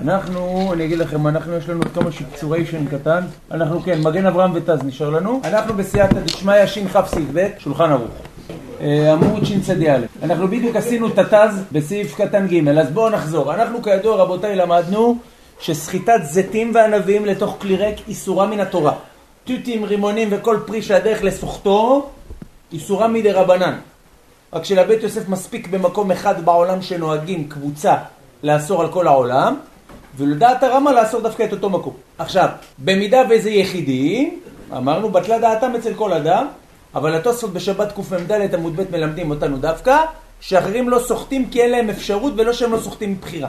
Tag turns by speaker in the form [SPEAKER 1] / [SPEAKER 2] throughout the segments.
[SPEAKER 1] אנחנו, אני אגיד לכם, אנחנו יש לנו כמה שיקצוריישן קטן. אנחנו כן, מגן אברהם ותז נשאר לנו. אנחנו בסייעתא דשמיא שכ"ס"ב, שולחן ערוך. אה, עמוד שצ"א. אנחנו בדיוק עשינו את התז בסעיף קטן ג', אז בואו נחזור. אנחנו כידוע רבותיי למדנו שסחיטת זיתים וענבים לתוך כלי ריק איסורה מן התורה. תותים, רימונים וכל פרי שהדרך לסוחתו איסורה מדי רבנן. רק שלבית יוסף מספיק במקום אחד בעולם שנוהגים קבוצה לאסור על כל העולם, ולדעת הרמה לאסור דווקא את אותו מקום. עכשיו, במידה וזה יחידי, אמרנו, בטלה דעתם אצל כל אדם, אבל התוספות בשבת קמ"ד עמוד ב' מלמדים אותנו דווקא, שאחרים לא סוחטים כי אין להם אפשרות ולא שהם לא סוחטים מבחירה.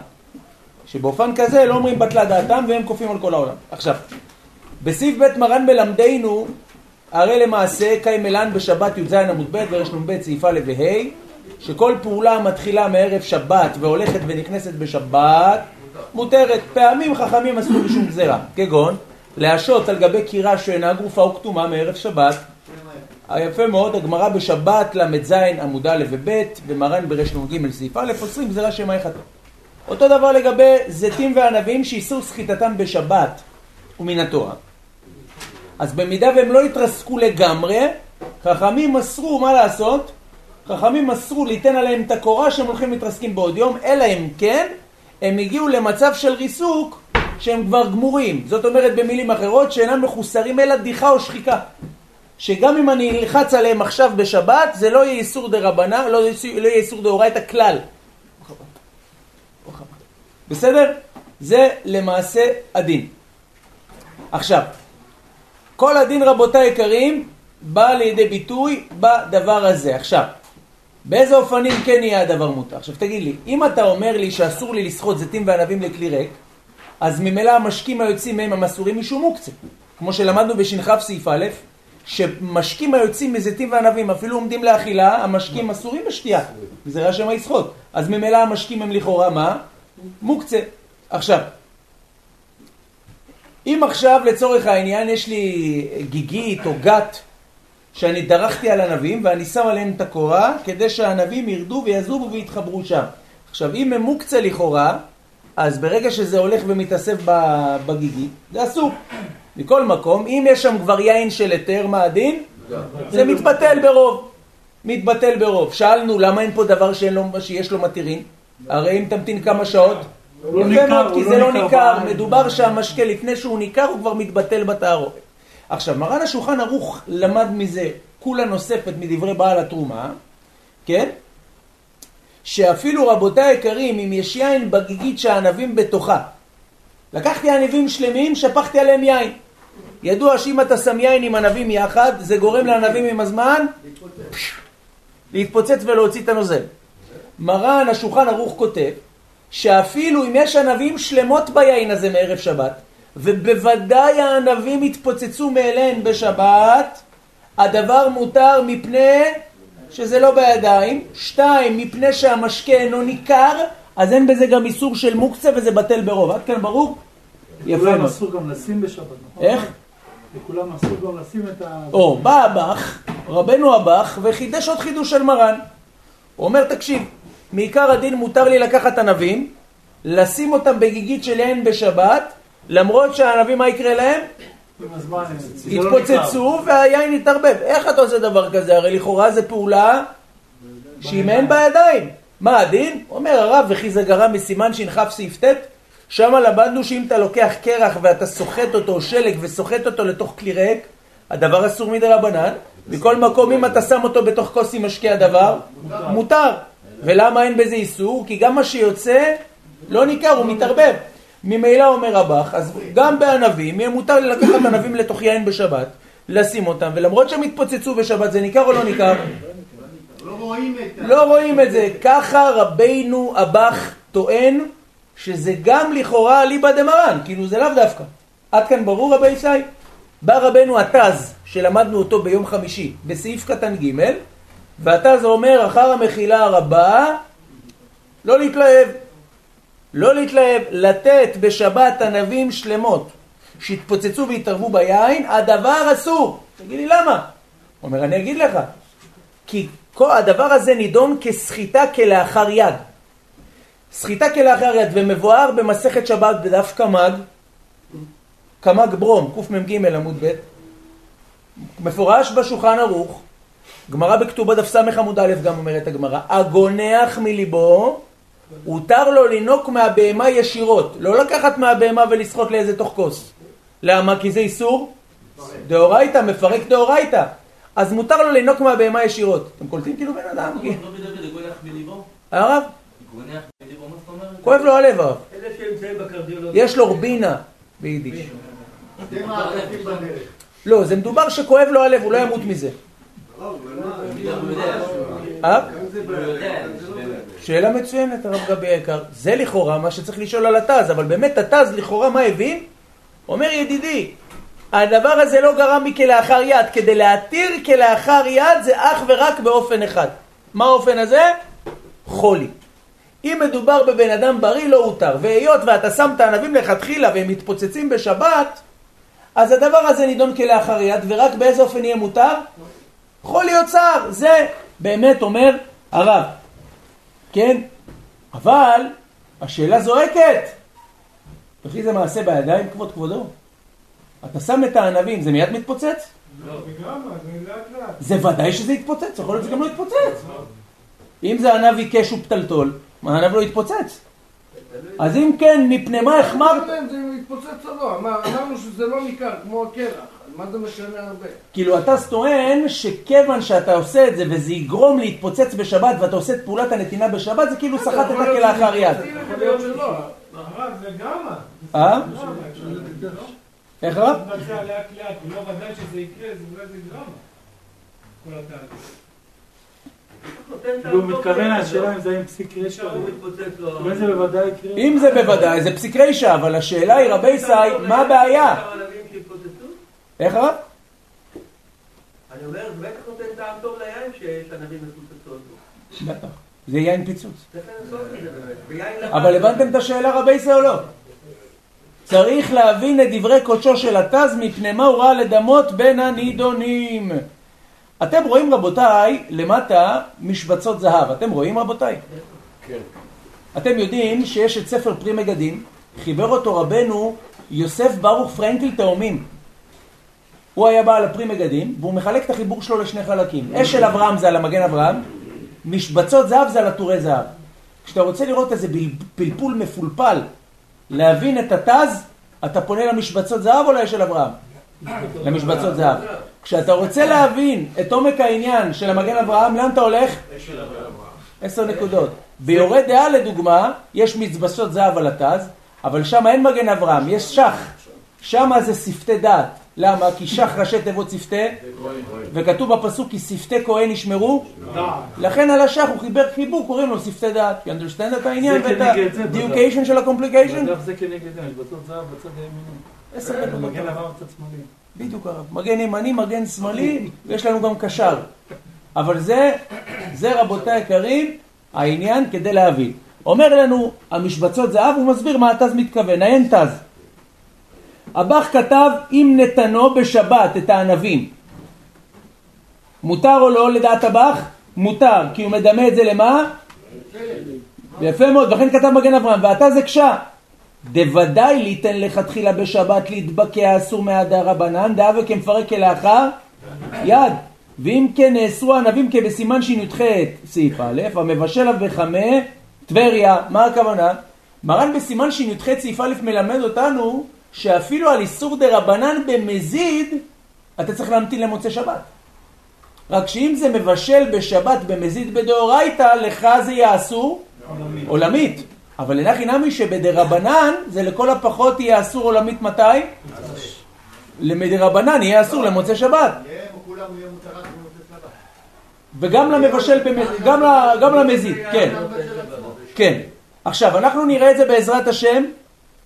[SPEAKER 1] שבאופן כזה לא אומרים בטלה דעתם והם כופים על כל העולם. עכשיו, בסעיף ב' מרן מלמדנו, הרי למעשה קיימלן בשבת י"ז עמוד ב' ורשנ"ב סעיף א' וה', שכל פעולה המתחילה מערב שבת והולכת ונכנסת בשבת, מותרת. פעמים חכמים עשו משום גזירה, כגון להשעות על גבי קירה שאינה גרופה או כתומה מערב שבת. היפה מאוד, הגמרא בשבת ל"ז עמוד א' וב' ומרן ברשנ"ג סעיף א', אוסרים גזירה שמא יחטא. אותו דבר לגבי זיתים וענבים שאיסור סחיטתם בשבת ומן התורה. אז במידה והם לא יתרסקו לגמרי, חכמים מסרו, מה לעשות? חכמים מסרו ליתן עליהם את הקורה שהם הולכים מתרסקים בעוד יום, אלא אם כן הם הגיעו למצב של ריסוק שהם כבר גמורים. זאת אומרת במילים אחרות שאינם מחוסרים אלא דיחה או שחיקה. שגם אם אני אלחץ עליהם עכשיו בשבת, זה לא יהיה איסור דה רבנה, לא, לא יהיה איסור דאורייתא כלל. בסדר? זה למעשה הדין. עכשיו, כל הדין רבותיי יקרים בא לידי ביטוי בדבר הזה. עכשיו, באיזה אופנים כן יהיה הדבר מותר? עכשיו תגיד לי, אם אתה אומר לי שאסור לי לסחוט זיתים וענבים לכלי ריק, אז ממילא המשקים היוצאים מהם הם אסורים משום מוקצה. כמו שלמדנו בשנכף סעיף א', שמשקים היוצאים מזיתים וענבים אפילו עומדים לאכילה, המשקים אסורים בשתייה. זה רע שמה יסחוט. אז ממילא המשקים הם לכאורה מה? מוקצה. עכשיו, אם עכשיו לצורך העניין יש לי גיגית או גת שאני דרכתי על ענבים ואני שם עליהם את הקורה כדי שהענבים ירדו ויזובו ויתחברו שם. עכשיו אם הם מוקצה לכאורה, אז ברגע שזה הולך ומתאסף בגיגית, זה אסור. מכל מקום, אם יש שם כבר יין של היתר, מה הדין? זה מתבטל ברוב. מתבטל ברוב. שאלנו למה אין פה דבר לו, שיש לו מתירין? הרי אם תמתין כמה שעות, לא יפה מאוד, כי זה לא, לא ניכר, מדובר שהמשקה לפני שהוא ניכר הוא כבר מתבטל בתערובת. עכשיו, מרן השולחן ערוך למד מזה כולה נוספת מדברי בעל התרומה, כן? שאפילו רבותיי היקרים, אם יש יין בגיגית שהענבים בתוכה, לקחתי ענבים שלמים, שפכתי עליהם יין. ידוע שאם אתה שם יין עם ענבים יחד, זה גורם לענבים עם הזמן להתפוצץ ולהוציא את הנוזל. מרן השולחן ערוך כותב שאפילו אם יש ענבים שלמות ביין הזה מערב שבת, ובוודאי הענבים יתפוצצו מאליהן בשבת, הדבר מותר מפני שזה לא בידיים, שתיים, מפני שהמשקה אינו ניכר, אז אין בזה גם איסור של מוקצה וזה בטל ברוב. עד כאן ברור?
[SPEAKER 2] יפה. לכולם אסור גם לשים בשבת, נכון?
[SPEAKER 1] איך?
[SPEAKER 2] לכולם אסור גם לשים את ה...
[SPEAKER 1] או, בא הבח, רבנו הבח, וחידש עוד חידוש של מרן. הוא אומר, תקשיב, מעיקר הדין מותר לי לקחת ענבים, לשים אותם בגיגית של יין בשבת, למרות שהענבים, מה יקרה להם? יתפוצצו והיין יתערבב. איך אתה עושה דבר כזה? הרי לכאורה זו פעולה שאם אין בידיים. מה הדין? אומר הרב, וכי זה גרם מסימן שנחף סעיף ט', שמה למדנו שאם אתה לוקח קרח ואתה סוחט אותו, שלג, וסוחט אותו לתוך כלי ריק, הדבר אסור מדי רבנן. מכל מקום, אם אתה שם אותו בתוך כוס עם משקה הדבר, מותר. ולמה אין בזה איסור? כי גם מה שיוצא לא ניכר, הוא מתערבב. ממילא אומר רבך, אז גם בענבים, יהיה מותר לי לקחת ענבים לתוך יין בשבת, לשים אותם, ולמרות שהם התפוצצו בשבת, זה ניכר או לא ניכר?
[SPEAKER 3] לא רואים את
[SPEAKER 1] זה. לא רואים את זה. ככה רבינו אב"ח טוען שזה גם לכאורה אליבא דמרן, כאילו זה לאו דווקא. עד כאן ברור רבי ישי? בא רבנו התז, שלמדנו אותו ביום חמישי, בסעיף קטן ג', והתז אומר, אחר המחילה הרבה, לא להתלהב. לא להתלהב, לתת בשבת ענבים שלמות שהתפוצצו והתערבו ביין, הדבר אסור. תגיד לי למה? אומר, אני אגיד לך. כי כל הדבר הזה נידון כסחיטה כלאחר יד. סחיטה כלאחר יד ומבואר במסכת שבת בדף קמ"ג, קמ"ג ברום, קמ"ג עמוד ב', מפורש בשולחן ערוך, גמרא בכתובה דף ס עמוד א' גם אומרת הגמרא, הגונח מליבו, הותר לו לינוק מהבהמה ישירות, לא לקחת מהבהמה ולסחוט לאיזה תוך כוס. למה? כי זה איסור דאורייתא, מפרק דאורייתא. אז מותר לו לינוק מהבהמה ישירות. אתם קולטים כאילו בן אדם? הרב? כואב לו הלב הרב. יש לו רבינה ביידיש. לא, זה מדובר שכואב לו הלב, הוא לא ימות מזה. אה? שאלה מצוינת, הרב גבי היקר. זה לכאורה מה שצריך לשאול על התז, אבל באמת התז לכאורה מה הבין? אומר ידידי, הדבר הזה לא גרם לי כלאחר יד. כדי להתיר כלאחר יד זה אך ורק באופן אחד. מה האופן הזה? חולי. אם מדובר בבן אדם בריא לא הותר, והיות ואתה שם את הענבים לכתחילה והם מתפוצצים בשבת, אז הדבר הזה נידון כלאחר יד, ורק באיזה אופן יהיה מותר? חולי אוצר, זה באמת אומר הרב. כן? אבל השאלה זועקת. וכי זה מעשה בידיים, כבוד כבודו? אתה שם את הענבים, זה מיד מתפוצץ?
[SPEAKER 4] לא, זה
[SPEAKER 1] ודאי שזה יתפוצץ, יכול להיות שזה גם לא יתפוצץ. אם זה ענב עיקש ופתלתול, מה הענב לא יתפוצץ? אז אם כן, מפני מה החמרת?
[SPEAKER 4] לא יודע אם זה יתפוצץ או לא, אמרנו שזה לא ניכר, כמו הקרח, מה זה משנה הרבה?
[SPEAKER 1] כאילו אתה טוען שכיוון שאתה עושה את זה וזה יגרום להתפוצץ בשבת ואתה עושה את פעולת הנתינה בשבת, זה כאילו סחטת כלאחר יד.
[SPEAKER 4] יכול להיות שלא. הרב, זה.
[SPEAKER 1] אה? איך רב?
[SPEAKER 4] מתבצע לאט לאט, ולא ודאי שזה יקרה, זה אולי זה גרמה. כל התהליך.
[SPEAKER 2] הוא מתכוון לשאלה אם זה עם פסיק רשע. אולי זה בוודאי יקרה.
[SPEAKER 1] אם זה בוודאי, זה פסיק רישא, אבל השאלה היא רבי סי, מה הבעיה? איך רב?
[SPEAKER 5] אני אומר, זה בטח נותן טעם טוב ליין שיש ענבים מפוצצות בו.
[SPEAKER 1] בטח. זה יין פיצוץ.
[SPEAKER 5] זה
[SPEAKER 1] אבל הבנתם את השאלה רבי סי או לא? צריך להבין את דברי קודשו של התז מפני מה הוא ראה לדמות בין הנידונים. אתם רואים רבותיי למטה משבצות זהב, אתם רואים רבותיי?
[SPEAKER 3] כן.
[SPEAKER 1] אתם יודעים שיש את ספר פרי מגדים, חיבר אותו רבנו יוסף ברוך פרנקל תאומים. הוא היה בעל הפרי מגדים, והוא מחלק את החיבור שלו לשני חלקים. אש של אברהם זה על המגן אברהם, משבצות זהב זה על עטורי זהב. כשאתה רוצה לראות איזה פלפול מפולפל, להבין את התז, אתה פונה למשבצות זהב או לאש של אברהם? למשבצות זהב. כשאתה רוצה להבין את עומק העניין של המגן אברהם, לאן אתה הולך? עשר נקודות. ביורה דעה לדוגמה, יש מצבשות זהב על התז, אבל שם אין מגן אברהם, יש שח. שם זה שפתי דעת. למה? כי שח ראשי תיבות שפתי, וכתוב בפסוק כי שפתי כהן ישמרו, לכן על השח הוא חיבר חיבור, קוראים לו שפתי דעת. You understand את העניין ואת ה-ducation של ה-complication?
[SPEAKER 2] בדף זה כנגד זה, משבצות זהב בצד הימיני.
[SPEAKER 1] עשר נקודות.
[SPEAKER 2] מגן עבר בצד שמאלי.
[SPEAKER 1] בדיוק הרב. מגן ימני, מגן שמאלי, ויש לנו גם קשר. אבל זה, זה רבותיי היקרים, העניין כדי להבין. אומר לנו המשבצות זהב, הוא מסביר מה התז מתכוון, העין תז. הבח כתב אם נתנו בשבת את הענבים. מותר או לא לדעת הבח? מותר, כי הוא מדמה את זה למה? יפה מאוד, לכן כתב מגן אברהם, ואתה זה קשה. דוודאי ליתן לכתחילה בשבת להתבקע אסור מהדר רבנן, דאה וכמפרק כלאחר יד. ואם כן נאסרו ענבים כבסימן שי"ח סעיף א', המבשל אף בחמה טבריה, מה הכוונה? מרן בסימן שי"ח סעיף א' מלמד אותנו שאפילו על איסור דה רבנן במזיד, אתה צריך להמתין למוצאי שבת. רק שאם זה מבשל בשבת במזיד בדאורייתא, לך זה יעשו עולמית. אבל לנחי נמי שבדרבנן זה לכל הפחות יהיה אסור עולמית מתי? למדרבנן יהיה אסור למוצאי שבת.
[SPEAKER 3] יהיה, יהיה.
[SPEAKER 1] וגם למבשל, גם למזיד, כן. כן. עכשיו, אנחנו נראה את זה בעזרת השם,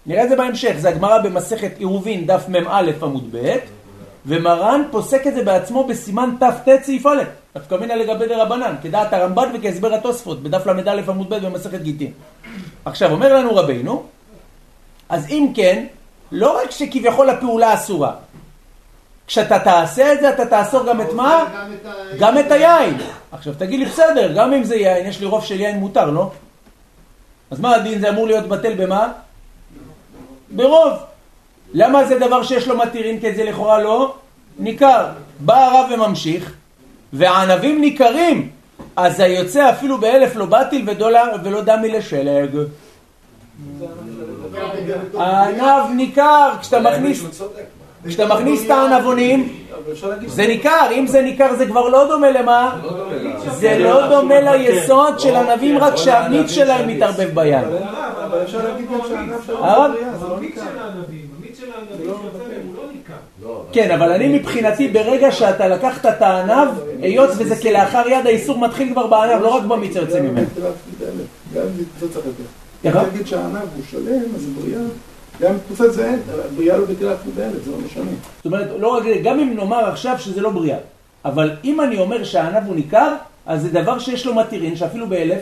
[SPEAKER 1] נראה את זה בהמשך, זה הגמרא במסכת עירובין, דף מ"א עמוד ב', ומרן פוסק את זה בעצמו בסימן תט סעיף א', דווקא מינא לגבי דרבנן, כדעת הרמב"ן וכהסבר התוספות, בדף ל"א עמוד ב' במסכת גיטין. עכשיו, אומר לנו רבינו, אז אם כן, לא רק שכביכול הפעולה אסורה, כשאתה תעשה את זה, אתה תאסור גם את מה?
[SPEAKER 3] גם את
[SPEAKER 1] היין. עכשיו תגיד לי, בסדר, גם אם זה יין, יש לי רוב של יין מותר, לא? אז מה הדין? זה אמור להיות בטל במה? ברוב. למה זה דבר שיש לו מתירים כי זה לכאורה לא ניכר? בא הרב וממשיך, והענבים ניכרים, אז היוצא אפילו באלף לא בטיל ודולר ולא דמי לשלג. הענב ניכר, כשאתה מכניס, כשאתה מכניס את הענבונים, זה ניכר, אם זה ניכר זה כבר לא דומה למה? זה לא דומה ליסוד של ענבים רק שהמיץ שלהם מתערבב.
[SPEAKER 4] אבל אפשר להגיד גם שלו לא ניכר.
[SPEAKER 1] כן, אבל אני מבחינתי ברגע שאתה לקחת את הענב, היות וזה כלאחר יד, האיסור מתחיל כבר בענב, לא רק במיץ היוצא ממנו.
[SPEAKER 6] גם זה צריך תגיד שהענב הוא שלם, אז בריאה. גם תקופת זה אין, בריאה לא בקריאת מדלת, זה לא משנה.
[SPEAKER 1] זאת אומרת, לא רק זה, גם אם נאמר עכשיו שזה לא בריאה, אבל אם אני אומר שהענב הוא ניכר, אז זה דבר שיש לו מתירין, שאפילו באלף.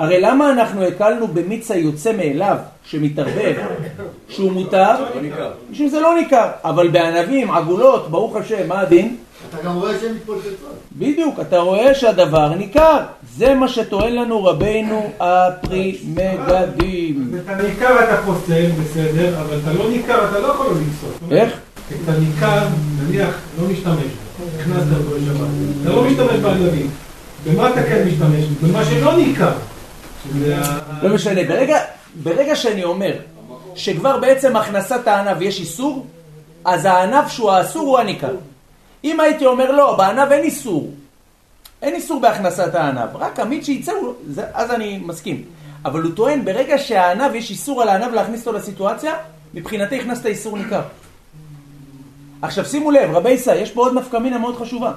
[SPEAKER 1] הרי למה אנחנו הקלנו במיץ היוצא מאליו, שמתערבב, שהוא מותר? בשביל זה לא ניכר. אבל בענבים, עגולות, ברוך השם, מה הדין?
[SPEAKER 3] אתה גם רואה שהן מתפוצצות.
[SPEAKER 1] בדיוק, אתה רואה שהדבר ניכר. זה מה שטוען לנו רבינו הפרימגדים.
[SPEAKER 4] את הניכר אתה פוסל, בסדר, אבל אתה לא ניכר, אתה לא יכול לא למסור.
[SPEAKER 1] איך?
[SPEAKER 4] את הניכר, נניח, לא משתמש הכנסת אותו לשבת. אתה לא משתמש בענבים. במה אתה כן משתמש? במה שלא ניכר.
[SPEAKER 1] לא משנה, ברגע, ברגע שאני אומר שכבר בעצם הכנסת הענב יש איסור, אז הענב שהוא האסור הוא הניכר. אם הייתי אומר לא, בענב אין איסור, אין איסור בהכנסת הענב, רק המיץ שייצא, אז אני מסכים. אבל הוא טוען, ברגע שהענב, יש איסור על הענב להכניס אותו לסיטואציה, מבחינתי הכנסת איסור ניכר. עכשיו שימו לב, רבי ישראל, יש פה עוד נפקא מינה מאוד חשובה.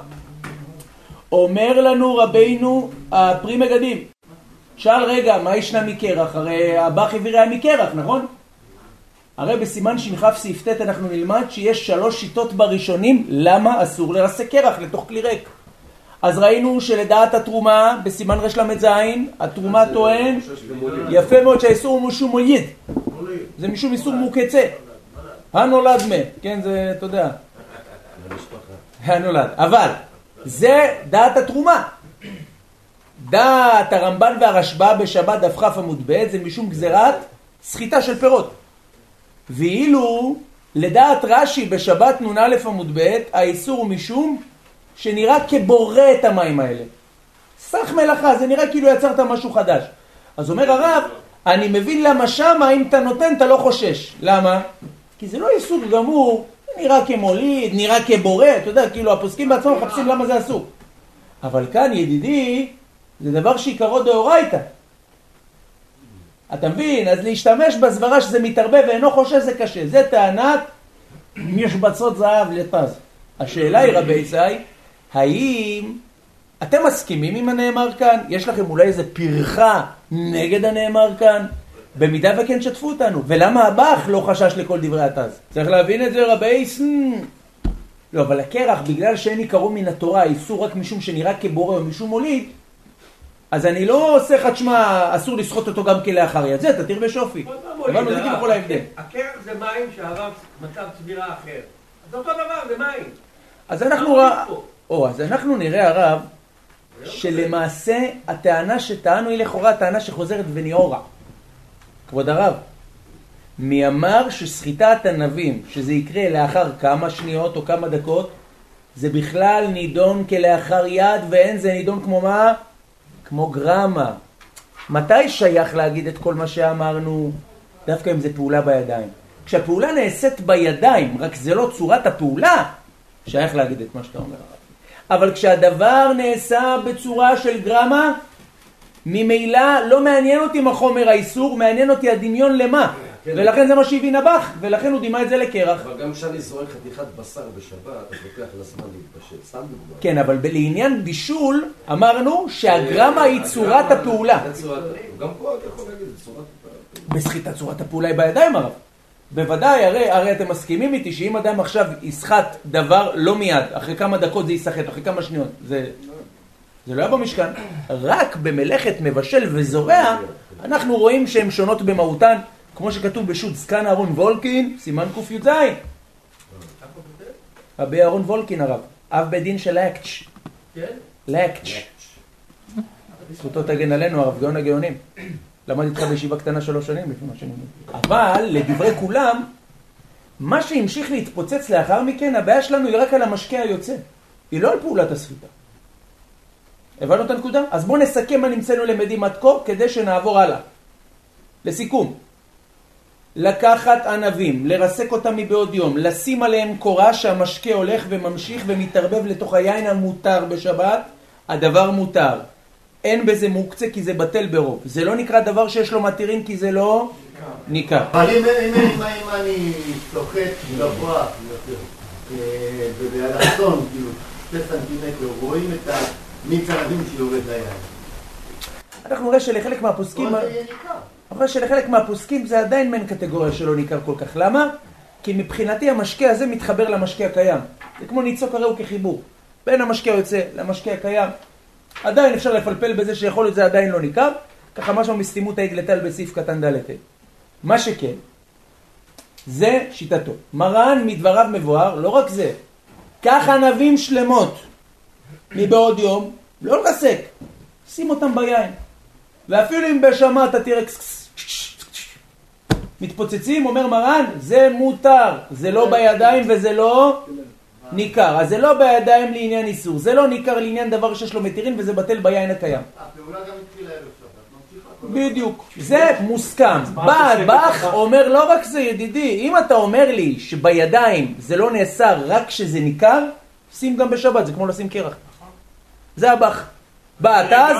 [SPEAKER 1] אומר לנו רבינו הפרי מגדים, שאל רגע, מה ישנה מקרח? הרי הבח הביא היה מקרח, נכון? הרי בסימן שכ סעיף ט' אנחנו נלמד שיש שלוש שיטות בראשונים למה אסור לרסק קרח לתוך כלי ריק. אז ראינו שלדעת התרומה, בסימן רל"ז, התרומה טוען יפה מאוד שהאיסור הוא משום מוליד. זה משום איסור מוקצה. הנולד מת, כן, זה, אתה יודע. הנולד. אבל, זה דעת התרומה. דעת הרמב"ן והרשב"א בשבת דף כ עמוד ב' זה משום גזירת סחיטה של פירות. ואילו לדעת רש"י בשבת נ"א עמוד ב' האיסור הוא משום שנראה כבורא את המים האלה. סך מלאכה, זה נראה כאילו יצרת משהו חדש. אז אומר הרב, אני מבין למה שמה אם אתה נותן אתה לא חושש. למה? כי זה לא איסור גמור, נראה כמוליד, נראה כבורא, אתה יודע, כאילו הפוסקים בעצמם מחפשים למה זה אסור. אבל כאן ידידי, זה דבר שעיקרו דאורייתא. אתה מבין? אז להשתמש בסברה שזה מתערבב ואינו חושש זה קשה. זה טענת משבצות זהב לפז. השאלה היא רבי ישי, האם אתם מסכימים עם הנאמר כאן? יש לכם אולי איזה פרחה נגד הנאמר כאן? במידה וכן שתפו אותנו. ולמה הבח לא חשש לכל דברי התז? צריך להבין את זה רבי סן. לא, אבל הקרח, בגלל שאין עיקרו מן התורה, איסור רק משום שנראה כבורא או משום מוליד, אז אני לא עושה לך, תשמע, אסור לסחוט אותו גם כלאחר יד. זה, תתיר בשופי. הבנו, זה כאילו כל ההבדל.
[SPEAKER 5] הקרח זה מים שהרב מצב צבירה אחר. זה אותו דבר, זה מים.
[SPEAKER 1] אז אנחנו? או, אז אנחנו נראה הרב, שלמעשה הטענה שטענו היא לכאורה טענה שחוזרת וניאורה. כבוד הרב, מי אמר שסחיטת ענבים, שזה יקרה לאחר כמה שניות או כמה דקות, זה בכלל נידון כלאחר יד, ואין זה נידון כמו מה? כמו גרמה. מתי שייך להגיד את כל מה שאמרנו? דווקא אם זה פעולה בידיים. כשהפעולה נעשית בידיים, רק זה לא צורת הפעולה, שייך להגיד את מה שאתה אומר. אבל כשהדבר נעשה בצורה של גרמה, ממילא לא מעניין אותי מה חומר האיסור, מעניין אותי הדמיון למה. ולכן זה מה שהבין הבח, ולכן הוא דימה את זה לקרח.
[SPEAKER 7] אבל גם כשאני זורק חתיכת בשר בשבת, אז לוקח לה זמן להתבשל. סתם דוגמא.
[SPEAKER 1] כן, אבל לעניין בישול, אמרנו שהגרמה היא צורת הפעולה.
[SPEAKER 7] גם פה אתה יכול להגיד, זה צורת הפעולה.
[SPEAKER 1] בסחיטה צורת הפעולה היא בידיים הרב. בוודאי, הרי, הרי אתם מסכימים איתי שאם אדם עכשיו יסחט דבר לא מיד, אחרי כמה דקות זה ייסחט, אחרי כמה שניות, זה, זה לא היה במשכן. רק במלאכת מבשל וזורע, אנחנו רואים שהן שונות במהותן, כמו שכתוב בשו"ת זקן אהרון וולקין, סימן קי"ז. רבי אהרון וולקין הרב, אב בית דין של לקץ',
[SPEAKER 5] כן?
[SPEAKER 1] לקץ'. זכותו תגן עלינו, הרב גאון הגאונים. למד איתך בישיבה קטנה שלוש שנים לפי מה שאני מבין. אבל לדברי כולם, מה שהמשיך להתפוצץ לאחר מכן, הבעיה שלנו היא רק על המשקה היוצא. היא לא על פעולת הסחיטה. הבנו את הנקודה? אז בואו נסכם מה נמצאנו למדים עד כה, כדי שנעבור הלאה. לסיכום, לקחת ענבים, לרסק אותם מבעוד יום, לשים עליהם קורה שהמשקה הולך וממשיך ומתערבב לתוך היין המותר בשבת, הדבר מותר. אין בזה מוקצה כי זה בטל ברוב. זה לא נקרא דבר שיש לו מתירים כי זה לא ניכר.
[SPEAKER 3] אבל אם אם- אם אני סוחט גבוה יותר, אה, ובאלכסון, כאילו, שתי סנטימטר, רואים את המיץ ענבים שיורד ליין.
[SPEAKER 1] אנחנו נראה שלחלק מהפוסקים... אבל שלחלק מהפוסקים זה עדיין מעין קטגוריה שלא ניכר כל כך. למה? כי מבחינתי המשקה הזה מתחבר למשקה הקיים. זה כמו ניצוק הרי הוא כחיבור. בין המשקה היוצא למשקה הקיים. עדיין אפשר לפלפל בזה שיכול להיות זה עדיין לא ניכר. ככה משהו מסתימות העגלתל בסעיף קטן ד'. מה שכן, זה שיטתו. מרן מדבריו מבואר, לא רק זה, קח ענבים שלמות מבעוד יום, לא לרסק, שים אותם ביין. ואפילו אם בשמה אתה תראה קס- קס- קס- קס- מתפוצצים, אומר מרן, זה מותר, זה לא בידיים וזה לא ניכר. אז זה לא בידיים לעניין איסור, זה לא ניכר לעניין דבר שיש לו מתירין וזה בטל ביין הקיים. בדיוק, זה מוסכם. בא בך אומר לא רק זה ידידי, אם אתה אומר לי שבידיים זה לא נאסר רק כשזה ניכר, שים גם בשבת, זה כמו לשים קרח. זה הבח. בא התז,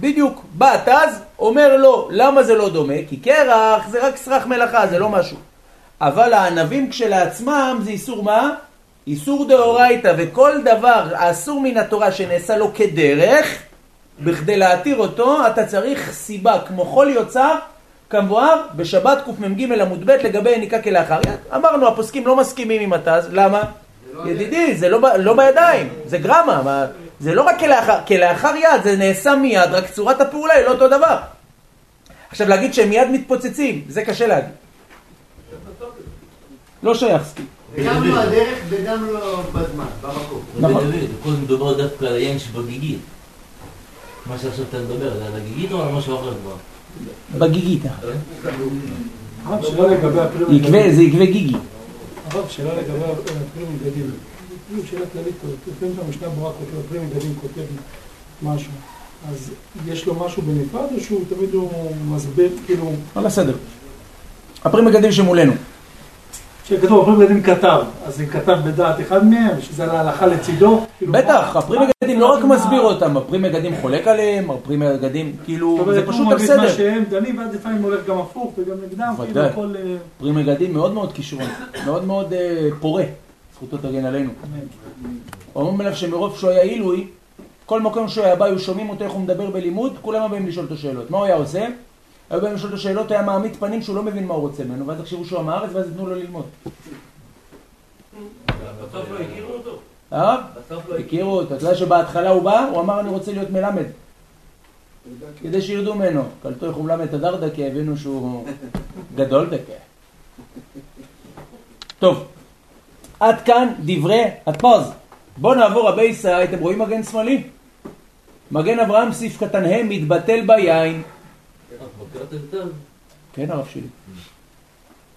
[SPEAKER 1] בדיוק, בא התז, אומר לו, למה זה לא דומה? כי קרח זה רק סרח מלאכה, זה לא משהו. אבל הענבים כשלעצמם זה איסור מה? איסור דאורייתא, וכל דבר האסור מן התורה שנעשה לו כדרך, בכדי להתיר אותו, אתה צריך סיבה, כמו כל יוצר, כמבואר בשבת קמ"ג עמוד ב' לגבי יניקה כלאחר יד. אמרנו, הפוסקים לא מסכימים עם התז, למה? ידידי, זה לא, לא בידיים, זה גרמה, מה- זה לא רק כלאחר, כלאחר יד, זה נעשה מיד, רק צורת הפעולה היא לא אותו דבר. עכשיו להגיד שהם מיד מתפוצצים, זה קשה להגיד. לא שייך סקי.
[SPEAKER 3] וגם לא הדרך וגם לא בזמן, במקום.
[SPEAKER 1] נכון.
[SPEAKER 8] פה מדובר דווקא על היין שבגיגית. מה שעכשיו אתה מדבר, זה על הגיגית או על משהו אחר כבר?
[SPEAKER 1] בגיגית. יקבה,
[SPEAKER 6] מגדים.
[SPEAKER 1] זה יקבה גיגי.
[SPEAKER 6] הרב, שאלה לגבי הפרי מגדים. כאילו שאלה כללית, לפעמים שהמשנה ברורה כותב, הפרי מגדים כותב משהו. אז יש לו משהו בנפרד או שהוא תמיד הוא מסביר, כאילו,
[SPEAKER 1] על הסדר. הפרי מגדים שמולנו.
[SPEAKER 6] כשכתוב הפרי מגדים כתב, אז זה כתב בדעת אחד מהם, שזה על ההלכה לצידו? כאילו,
[SPEAKER 1] בטח, הפרי מגדים לא רק מסביר אותם, הפרי מגדים חולק עליהם, הפרי מגדים, כאילו, זה פשוט על
[SPEAKER 6] את מה
[SPEAKER 1] סדר.
[SPEAKER 6] שהם דנים, ואז לפעמים הולך גם הפוך וגם נגדם, כאילו. הכל... אה,
[SPEAKER 1] פרי מגדים מאוד מאוד כישרון, מאוד מאוד אה, פורה, זכותו תגן עלינו. אומרים עליו שמרוב שהוא היה עילוי, כל מקום שהוא היה בא, היו שומעים אותו איך הוא מדבר בלימוד, כולם היו באים לשאול אותו שאלות. מה הוא היה עושה? היו באים לשאול אותו שאלות, היה מעמיד פנים שהוא לא מבין מה הוא רוצה ממנו, ואז יחשבו שהוא עם הארץ, ואז ייתנו לו ללמוד.
[SPEAKER 5] בסוף לא הכירו אותו?
[SPEAKER 1] אה?
[SPEAKER 5] בסוף לא הכירו
[SPEAKER 1] אותו, אתה יודע שבהתחלה הוא בא, הוא אמר אני רוצה להיות מלמד. כדי שירדו ממנו. קלטו איך הוא מלמד כי הבינו שהוא גדול דקה. טוב, עד כאן דברי הפוז. בואו נעבור הבייסה, הייתם רואים מגן שמאלי? מגן אברהם סעיף קטן ה' מתבטל ביין. כן הרב שלי.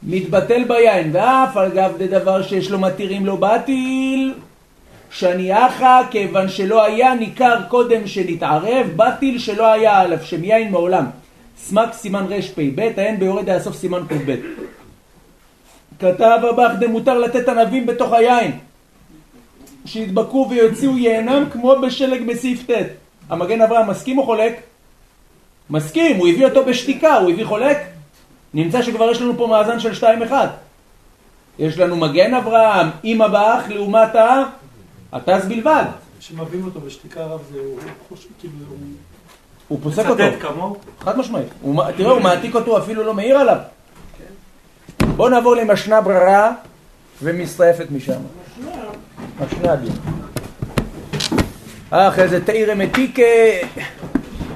[SPEAKER 1] מתבטל ביין, ואף על גב דדבר שיש לו מתירים לו בטיל, שניאחה, כיוון שלא היה ניכר קודם שנתערב, בטיל שלא היה עליו שם יין מעולם. סמק סימן רפ"ב, העין ביורד הסוף סימן ק"ב. כתב הבח דמותר לתת ענבים בתוך היין, שידבקו ויוציאו יענם כמו בשלג בסעיף ט'. המגן אברהם מסכים או חולק? מסכים, הוא הביא אותו בשתיקה, הוא הביא חולק? נמצא שכבר יש לנו פה מאזן של 2-1. יש לנו מגן אברהם עם הבאח לעומת ה... הטס בלבד.
[SPEAKER 6] שמביאים אותו בשתיקה רב זה, הוא חושב, כאילו, הוא...
[SPEAKER 1] הוא פוסק אותו,
[SPEAKER 2] מצטט כמוהו.
[SPEAKER 1] חד משמעית. תראה, הוא מעתיק אותו, אפילו לא מעיר עליו. בואו נעבור למשנה ברירה ומסתעפת משם. משנה אדיר. אך, איזה תאירה מתיקה.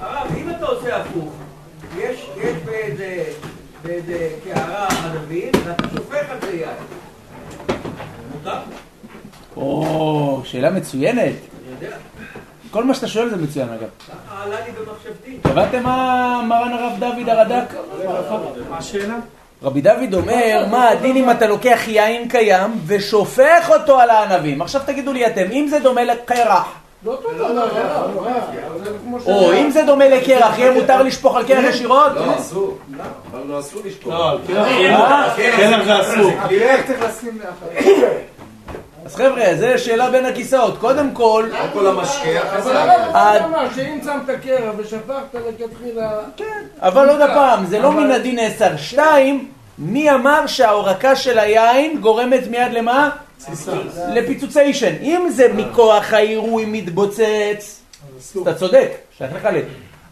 [SPEAKER 5] הרב, אם אתה עושה הפוך, יש באיזה קערה ענבים, ואתה שופך על זה יין. מותר?
[SPEAKER 1] או, שאלה מצוינת.
[SPEAKER 5] אני יודע.
[SPEAKER 1] כל מה שאתה שואל זה מצוין אגב.
[SPEAKER 5] ככה עלה לי במחשבתי.
[SPEAKER 1] הבנתם מה מרן הרב דוד הרד"ק?
[SPEAKER 6] מה השאלה?
[SPEAKER 1] רבי דוד אומר, מה הדין אם אתה לוקח יין קיים ושופך אותו על הענבים? עכשיו תגידו לי אתם, אם זה דומה לקרח,
[SPEAKER 6] לא.
[SPEAKER 1] או אם זה דומה לקרח, יהיה מותר לשפוך על קרח ישירות?
[SPEAKER 7] לא, אסור. אמרנו אסור לשפוט.
[SPEAKER 4] לא,
[SPEAKER 1] אה?
[SPEAKER 4] קרח זה אסור.
[SPEAKER 1] אז חבר'ה, זה שאלה בין הכיסאות. קודם כל,
[SPEAKER 7] המשקה, אחרי
[SPEAKER 6] אבל. הרב אמר שאם שמת קרח ושפכת לכתחילה...
[SPEAKER 1] אבל עוד פעם, זה לא מן הדין נאסר. שתיים, מי אמר שההורקה של היין גורמת מיד למה? לפיצוציישן. אם זה מכוח העירוי מתבוצץ, אתה צודק, שייך לחלק.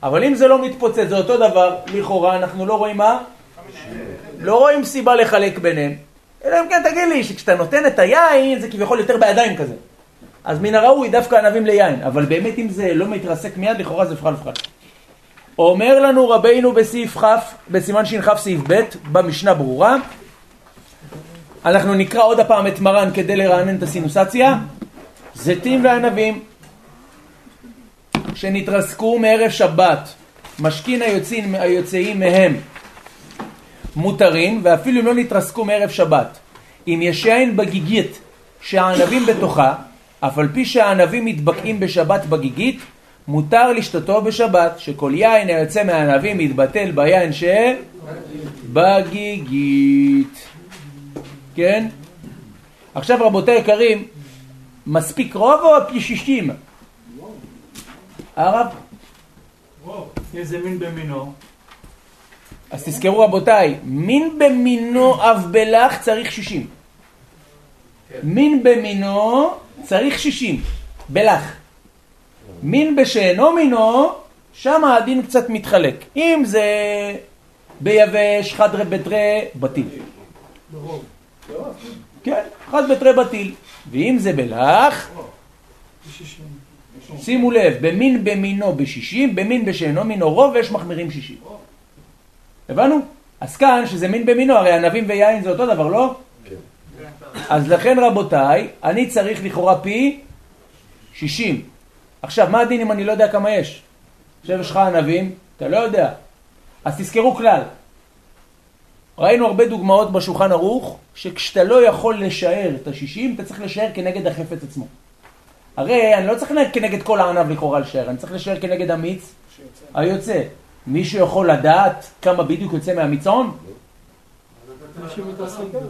[SPEAKER 1] אבל אם זה לא מתפוצץ, זה אותו דבר, לכאורה אנחנו לא רואים מה? לא רואים סיבה לחלק ביניהם. אלא אם כן תגיד לי שכשאתה נותן את היין זה כביכול יותר בידיים כזה. אז מן הראוי דווקא ענבים ליין, אבל באמת אם זה לא מתרסק מיד, לכאורה זה בכלל בכלל. אומר לנו רבינו בסעיף כ', בסימן שכ סעיף ב', במשנה ברורה. אנחנו נקרא עוד הפעם את מרן כדי לרענן את הסינוסציה. זיתים וענבים שנתרסקו מערב שבת, משכין היוצאים, היוצאים מהם מותרים, ואפילו לא נתרסקו מערב שבת. אם יש יין בגיגית שהענבים בתוכה, אף על פי שהענבים מתבקעים בשבת בגיגית, מותר לשתותו בשבת, שכל יין היוצא מהענבים מתבטל ביין שבגיגית. כן? עכשיו רבותיי יקרים, מספיק רוב או פי שישים? הרב?
[SPEAKER 2] אם זה מין במינו.
[SPEAKER 1] אז תזכרו רבותיי, מין במינו אף בלח צריך שישים. מין במינו צריך שישים, בלח. מין בשאינו מינו, שם הדין קצת מתחלק. אם זה ביבש, חד בתרי, בטיל. כן, חד בתרי בטיל. ואם זה בלח, שימו לב, במין במינו בשישים, במין בשאינו מינו רוב, ויש מחמירים שישים. הבנו? אז כאן, שזה מין במינו, הרי ענבים ויין זה אותו דבר, לא? אז לכן רבותיי, אני צריך לכאורה פי 60. עכשיו, מה הדין אם אני לא יודע כמה יש? עכשיו יש לך ענבים, אתה לא יודע. אז תזכרו כלל. ראינו הרבה דוגמאות בשולחן ערוך, שכשאתה לא יכול לשער את השישים, אתה צריך לשער כנגד החפץ עצמו. הרי אני לא צריך כנגד כל הענב לכאורה לשער, אני צריך לשער כנגד המיץ היוצא. מישהו יכול לדעת כמה בדיוק יוצא מהמיצון?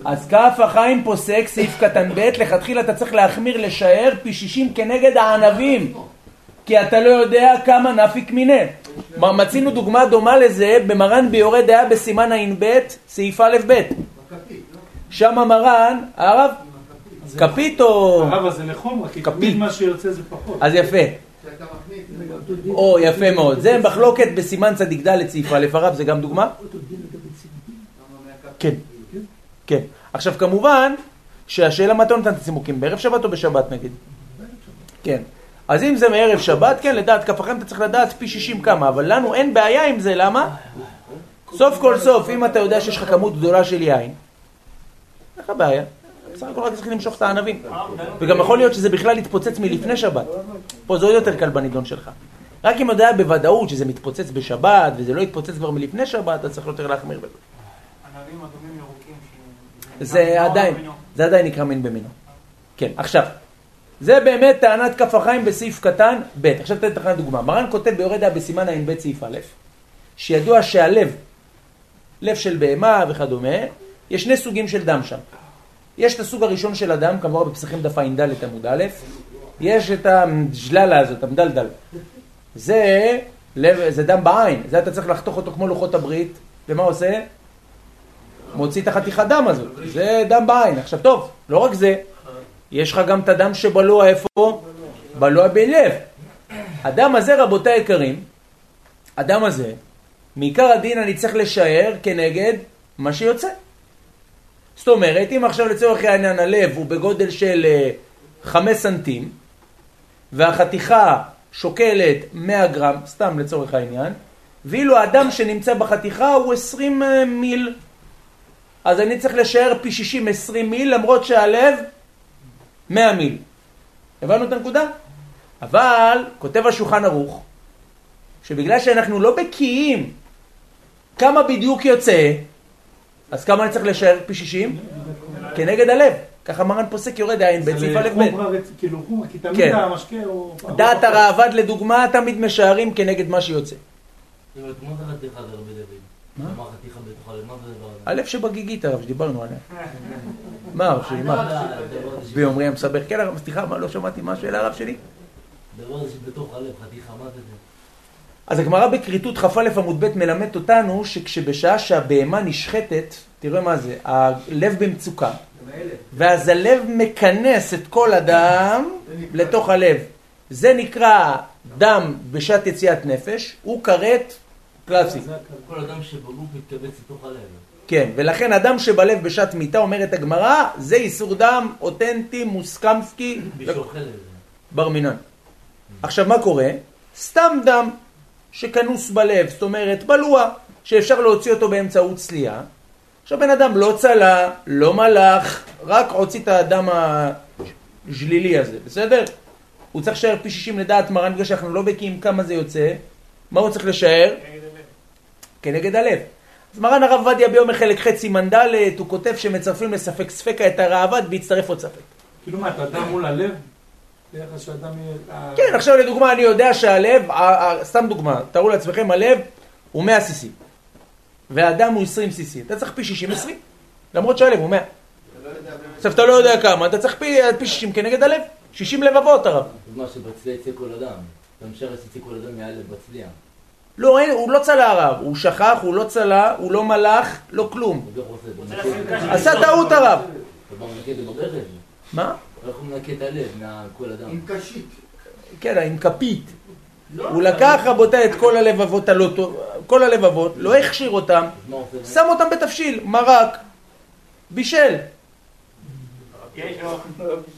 [SPEAKER 1] אז כף החיים פוסק, סעיף קטן ב', לכתחילה אתה צריך להחמיר לשער פי שישים כנגד הענבים, כי אתה לא יודע כמה נפיק מיניה. מצינו דוגמה דומה לזה במרן ביורה דעה בסימן ע"ב, סעיף א' ב'. שם מרן, הרב, כפית או...
[SPEAKER 4] הרב הזה לחומרה, כי. תמיד מה שיוצא זה פחות.
[SPEAKER 1] אז יפה. או, יפה מאוד. זה מחלוקת בסימן צדיק ד' סעיף א', הרב, זה גם דוגמה? כן, כן. עכשיו כמובן שהשאלה מתי נותן את הצימוקים, בערב שבת או בשבת נגיד? כן. אז אם זה מערב שבת, כן, לדעת החיים אתה צריך לדעת פי 60 כמה, אבל לנו אין בעיה עם זה, למה? סוף כל סוף, אם אתה יודע שיש לך כמות גדולה של יין, אין לך בעיה. בסך הכל רק צריך למשוך את הענבים. וגם יכול להיות שזה בכלל יתפוצץ מלפני שבת. פה זה עוד יותר קל בנידון שלך. רק אם אתה יודע בוודאות שזה מתפוצץ בשבת, וזה לא יתפוצץ כבר מלפני שבת, אז צריך יותר להחמיר בזה.
[SPEAKER 2] ענבים אדומים ירוקים.
[SPEAKER 1] זה עדיין, זה עדיין נקרא מין במינו. כן, עכשיו, זה באמת טענת כף החיים בסעיף קטן ב'. עכשיו תן לך דוגמה. מרן כותב ביורד דעה בסימן ע"ב סעיף א', שידוע שהלב, לב של בהמה וכדומה, יש שני סוגים של דם שם. יש את הסוג הראשון של הדם, כמובן בפסחים דף ע"ד עמוד א', יש את הג'ללה הזאת, המדלדל. זה, לב, זה דם בעין, זה אתה צריך לחתוך אותו כמו לוחות הברית, ומה עושה? מוציא את החתיכת דם הזאת, זה דם בעין. עכשיו טוב, לא רק זה, יש לך גם את הדם שבלוע איפה? בלוע בלב. הדם הזה, רבותי היקרים, הדם הזה, מעיקר הדין אני צריך לשער כנגד מה שיוצא. זאת אומרת, אם עכשיו לצורך העניין הלב הוא בגודל של אה, חמש סנטים, והחתיכה שוקלת 100 גרם, סתם לצורך העניין, ואילו האדם שנמצא בחתיכה הוא 20 אה, מיל, אז אני צריך לשער פי 60 20 מיל, למרות שהלב 100 מיל. הבנו את הנקודה? אבל, כותב השולחן ערוך, שבגלל שאנחנו לא בקיאים כמה בדיוק יוצא, אז כמה אני צריך לשער פי 60? כנגד הלב. ככה מרן פוסק יורד העין בית סעיף א' ב'.
[SPEAKER 6] כאילו חומרה, כי תמיד
[SPEAKER 1] כן.
[SPEAKER 6] המשקה הוא...
[SPEAKER 1] דעת הראב"ד לדוגמה תמיד משערים כנגד מה שיוצא.
[SPEAKER 8] זה זה הלב? זה?
[SPEAKER 1] הלב שבגיגית הרב שדיברנו עליה. מה הרב שלי? מה?
[SPEAKER 8] הדבר הזה ש-
[SPEAKER 1] ביומרי המסבך. כן הרב, סליחה, מה לא שמעתי מה השאלה הרב שלי?
[SPEAKER 8] הדבר הזה שבתוך הלב, חתיכה, מה זה זה?
[SPEAKER 1] אז הגמרא בכריתות כ"א עמוד ב' מלמדת אותנו שכשבשעה שהבהמה נשחטת, תראה מה זה, הלב במצוקה, ואז הלב מכנס את כל הדם לתוך הלב. זה נקרא דם בשעת יציאת נפש, הוא כרת קלאסי.
[SPEAKER 8] כל אדם שבגוף מתכווץ לתוך הלב.
[SPEAKER 1] כן, ולכן אדם שבלב בשעת מיתה, אומרת הגמרא, זה איסור דם אותנטי, מוסקמסקי. בר מינן. עכשיו מה קורה? סתם דם שכנוס בלב, זאת אומרת בלוע, שאפשר להוציא אותו באמצעות צלייה. עכשיו בן אדם לא צלה, לא מלך, רק הוציא את הדם הז'לילי הזה, בסדר? הוא צריך לשער פי 60 לדעת מרן בגלל שאנחנו לא בקיאים כמה זה יוצא. מה הוא צריך לשער? כנגד הלב. אז מרן הרב עובדיה ביום החלק ח' סימן ד', הוא כותב שמצרפים לספק ספקה את הראב"ד והצטרף עוד ספק.
[SPEAKER 6] כאילו מה, אתה אדם מול הלב? ביחס שאדם יהיה...
[SPEAKER 1] כן, עכשיו לדוגמה אני יודע שהלב, ה- ה- סתם דוגמה, תארו לעצמכם, הלב הוא 100 cc והדם הוא 20 cc, אתה צריך פי 60 20, למרות שהלב הוא 100. עכשיו אתה לא יודע כמה, אתה צריך פי, פי 60 כנגד הלב, 60 לבבות הרב.
[SPEAKER 8] מה שבצליע יצא כל אדם. משרס יצא כל אדם מהלב בצליע.
[SPEAKER 1] לא, אין, הוא לא צלה הרב, הוא שכח, הוא לא צלה, הוא לא מלך, לא כלום. עשה טעות הרב. מה?
[SPEAKER 8] איך הוא מנקה את הלב מכל אדם?
[SPEAKER 3] עם קשית.
[SPEAKER 1] כן, עם כפית. הוא לקח רבותיי את כל הלבבות הלא טוב, כל הלבבות, לא הכשיר אותם? שם אותם בתבשיל, מרק, בישל.
[SPEAKER 2] יש לו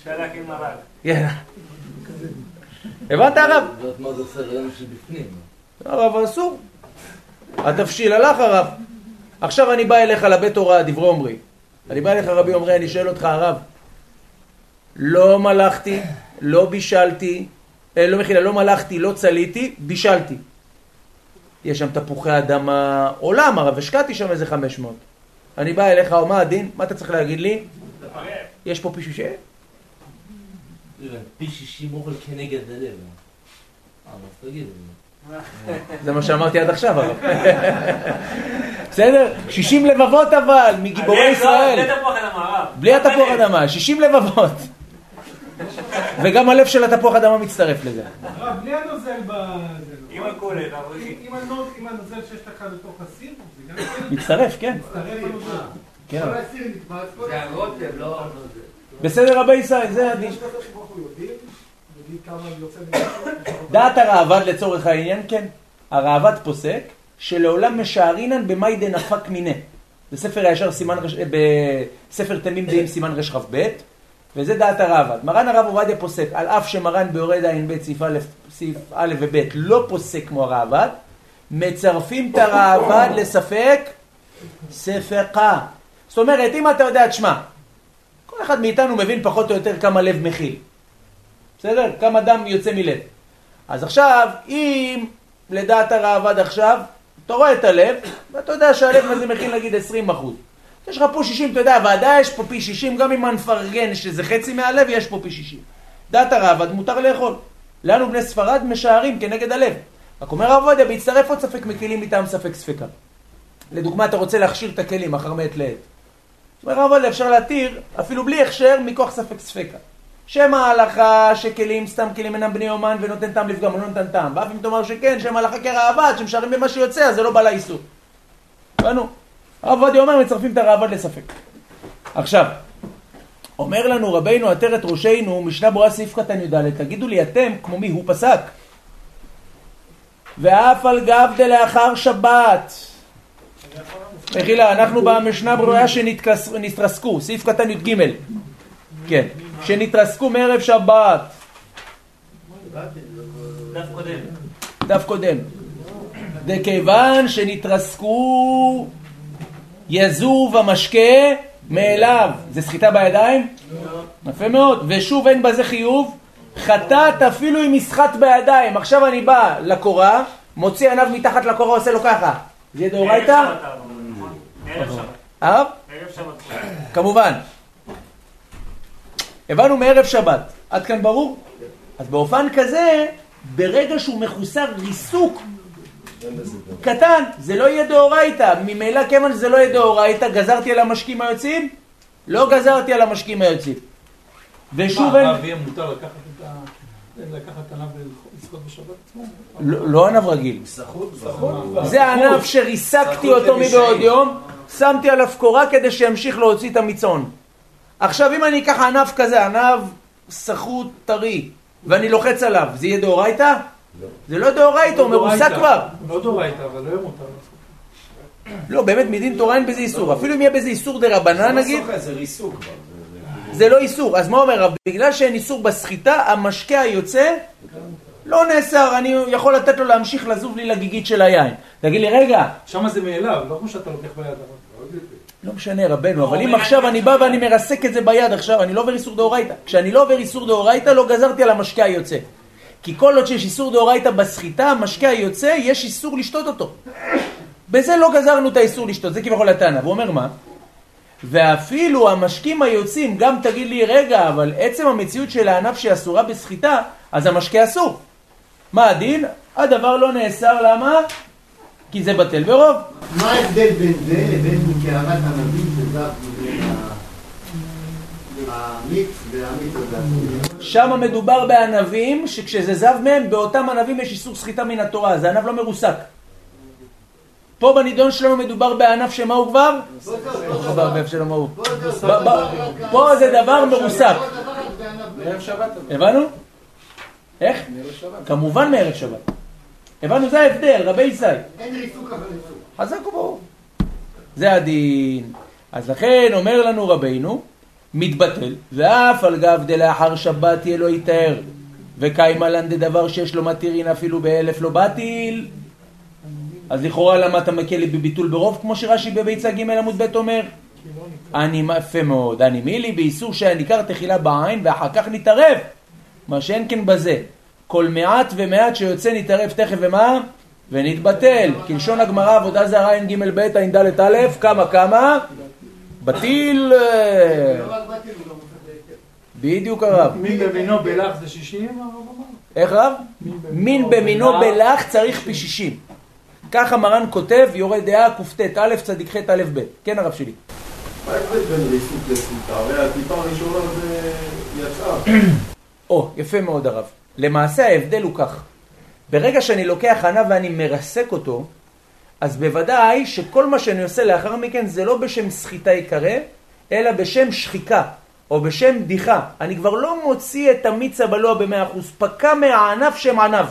[SPEAKER 2] שלק עם מרק.
[SPEAKER 1] יאללה. הבנת הרב?
[SPEAKER 8] ואז מה זה עושה לאדם שבפנים?
[SPEAKER 1] הרב אסור. התבשיל הלך הרב. עכשיו אני בא אליך לבית הוראה, דברי עומרי. אני בא אליך רבי עומרי, אני שואל אותך הרב. לא מלכתי, לא בישלתי, אה, לא מחילה, לא מלכתי, לא צליתי, בישלתי. יש שם תפוחי אדמה, עולם הרב, השקעתי שם איזה 500. אני בא אליך, מה הדין? מה אתה צריך להגיד לי? יש פה פישושה?
[SPEAKER 8] פי שישים אוכל כנגד הלב. זה.
[SPEAKER 1] מה שאמרתי עד עכשיו, הרב. בסדר? 60 לבבות אבל, מגיבורי
[SPEAKER 2] לא,
[SPEAKER 1] ישראל. בלי התפוח אדמה, 60 לבבות. וגם הלב של התפוח אדמה מצטרף לזה.
[SPEAKER 6] הרב, בלי הנוזל ב...
[SPEAKER 2] עם הכולל, אבל
[SPEAKER 6] אם- אם הנוז- אם הנוזל שיש לך בתוך הסיר, זה גם כן
[SPEAKER 1] מצטרף, כן.
[SPEAKER 6] מצטרף הנוזל.
[SPEAKER 1] כן.
[SPEAKER 3] נתפס, כל
[SPEAKER 5] זה הרוטב, לא...
[SPEAKER 1] בסדר רבי ישראל, זה הדין. דעת הראב"ד לצורך העניין, כן. הראב"ד פוסק שלעולם משערינן במאי דנפק מיניה. זה ספר הישר סימן רש... אה, בספר תמים דעים סימן רכ"ב, וזה דעת הראב"ד. מרן הרב עובדיה פוסק, על אף שמרן ביורד ע"ב סעיף א', סעיף א' וב' לא פוסק כמו הראב"ד, מצרפים את הראב"ד לספק ספקה. זאת אומרת, אם אתה יודע, תשמע, כל אחד מאיתנו מבין פחות או יותר כמה לב מכיל. בסדר? כמה דם יוצא מלב. אז עכשיו, אם לדעת הראב"ד עכשיו, אתה רואה את הלב, ואתה יודע שהלב הזה מכיל נגיד 20 אחוז. יש לך פה 60, אתה יודע, ודאי יש פה פי 60, גם אם אני מפרגן שזה חצי מהלב, יש פה פי 60. דעת הראב"ד מותר לאכול. לנו בני ספרד משערים כנגד הלב. רק אומר הרב עובדיה, בהצטרף עוד ספק מכלים מטעם ספק ספקה. לדוגמה, אתה רוצה להכשיר את הכלים אחר מעת לעת. אומר הרב עובדיה, אפשר להתיר אפילו בלי הכשר מכוח ספק ספקה. שם ההלכה שכלים, סתם כלים אינם בני אומן ונותן טעם לפגם, הוא לא נותן טעם. ואף אם תאמר שכן, שם ההלכה כראב"ד, שמשערים במה שיוצא, אז זה לא בא לאיסור. הבנו. הרב עובדיה אומר, מצרפים את הראב"ד לספק. עכשיו, אומר לנו רבינו עטרת ראשנו, משנה ברורה סעיף קטן י"ד, תגידו לי אתם, כמו מי הוא פסק? ואף על גב דלאחר שבת. מחילה, אנחנו במשנה ברורה שנתרסקו, סעיף קטן י"ג. כן, שנתרסקו מערב שבת.
[SPEAKER 2] דף קודם.
[SPEAKER 1] דף קודם. וכיוון שנתרסקו יזוב המשקה מאליו. זה סחיטה בידיים? יפה מאוד. ושוב אין בזה חיוב, חטאת אפילו אם יסחט בידיים. עכשיו אני בא לקורה, מוציא ענב מתחת לקורה, עושה לו ככה. זה יהיה דאורייתא?
[SPEAKER 2] שבת.
[SPEAKER 1] הרב?
[SPEAKER 2] בערב שבת.
[SPEAKER 1] כמובן. הבנו מערב שבת. עד כאן ברור? אז באופן כזה, ברגע שהוא מחוסר ריסוק קטן, זה לא יהיה דאורייתא. ממילא כיוון שזה לא יהיה דאורייתא, גזרתי על המשקים היוצאים? לא גזרתי על המשקים היוצאים. ושוב
[SPEAKER 6] מה,
[SPEAKER 1] אין...
[SPEAKER 6] הרב יהיה מותר לקחת את ה... לקחת עליו ולזכות בשבת עצמו?
[SPEAKER 1] לא לא ענב רגיל. זה הענף שריסקתי אותו. מבעוד יום, שמתי עליו קורה כדי שימשיך להוציא את המיצון. עכשיו אם אני אקח ענף כזה, ענף סחוט טרי, ואני לוחץ עליו, זה יהיה דאורייתא? זה לא דאורייתא, הוא מרוסק. כבר.
[SPEAKER 6] לא דאורייתא, אבל לא יהיה מותר.
[SPEAKER 1] לא, באמת מדין תורה אין בזה איסור. אפילו אם יהיה בזה איסור דה רבנן נגיד,
[SPEAKER 7] סוחט, זה ריסוק כבר. זה-
[SPEAKER 1] לא איסור. אז מה אומר הרב? בגלל שאין איסור בסחיטה, המשקה היוצא לא נאסר, אני יכול לתת לו להמשיך לזוב לי לגיגית של היין. תגיד לי, רגע,
[SPEAKER 6] שם זה מאליו, לא כמו שאתה לוקח ביד.
[SPEAKER 1] לא משנה רבנו, אבל אם עכשיו אני בא ואני מרסק את זה ביד עכשיו, אני לא עובר איסור דאורייתא. כשאני לא עובר איסור דאורייתא, לא גזרתי על המשקה היוצא. כי כל עוד שיש איסור דאורייתא בסחיטה, המשקה היוצא, יש איסור לשתות אותו. בזה לא גזרנו את האיסור לשתות, זה כביכול הטענה. והוא אומר מה? ואפילו המשקים היוצאים, גם תגיד לי, רגע, אבל עצם המציאות של הענף שהיא אסורה בסחיטה, אז המשקה אסור. מה הדין? הדבר לא נאסר, למה? כי זה בטל ברוב.
[SPEAKER 3] מה ההבדל בין זה לבין קערת ענבים שזב
[SPEAKER 1] שם מדובר בענבים שכשזה זב מהם, באותם ענבים יש איסור סחיטה מן התורה, זה ענב לא מרוסק. פה בנידון שלנו מדובר בענף שמה הוא כבר? חבר באיפה שלו מה הוא? פה זה דבר מרוסק. הבנו? איך? כמובן מערב שבת. הבנו, זה ההבדל, רבי ישי.
[SPEAKER 3] אין ריסוק אבל ריסוק.
[SPEAKER 1] חזק וברור. זה הדין. אז לכן אומר לנו רבינו, מתבטל, ואף על גב דלאחר שבת יהיה לו יתאר, וקיימה לן דדבר שיש לו מתירין אפילו באלף לא בטיל. אז לכאורה למה אתה מקל לי בביטול ברוב, כמו שרש"י בביצה ג' עמוד ב' אומר? אני, יפה מאוד, אני מילי באיסור שהניכר תחילה בעין ואחר כך נתערב. מה שאין כן בזה. כל מעט ומעט שיוצא נתערב תכף ומה? ונתבטל. כלשון הגמרא עבודה זרה ע"ג ב' ע"ד א', כמה כמה? בטיל. אה,
[SPEAKER 3] לא רק באתי, הוא גם הופך להיתר.
[SPEAKER 1] בדיוק הרב.
[SPEAKER 6] מין במינו בלח זה 60, הרב אמר?
[SPEAKER 1] איך רב? מין במינו בלח צריך פי 60. ככה מרן כותב, יורה דעה קט א' צדיק ח' א' ב'. כן הרב שלי.
[SPEAKER 9] מה ההבדל בין ריסוק לסחיטה? הרי הטיפה הראשונה זה יצאה.
[SPEAKER 1] או, יפה מאוד הרב. למעשה ההבדל הוא כך. ברגע שאני לוקח ענב ואני מרסק אותו, אז בוודאי שכל מה שאני עושה לאחר מכן זה לא בשם סחיטה יקרא, אלא בשם שחיקה, או בשם בדיחה. אני כבר לא מוציא את המיץ הבלוע במאה אחוז, פקע מהענף שם ענב.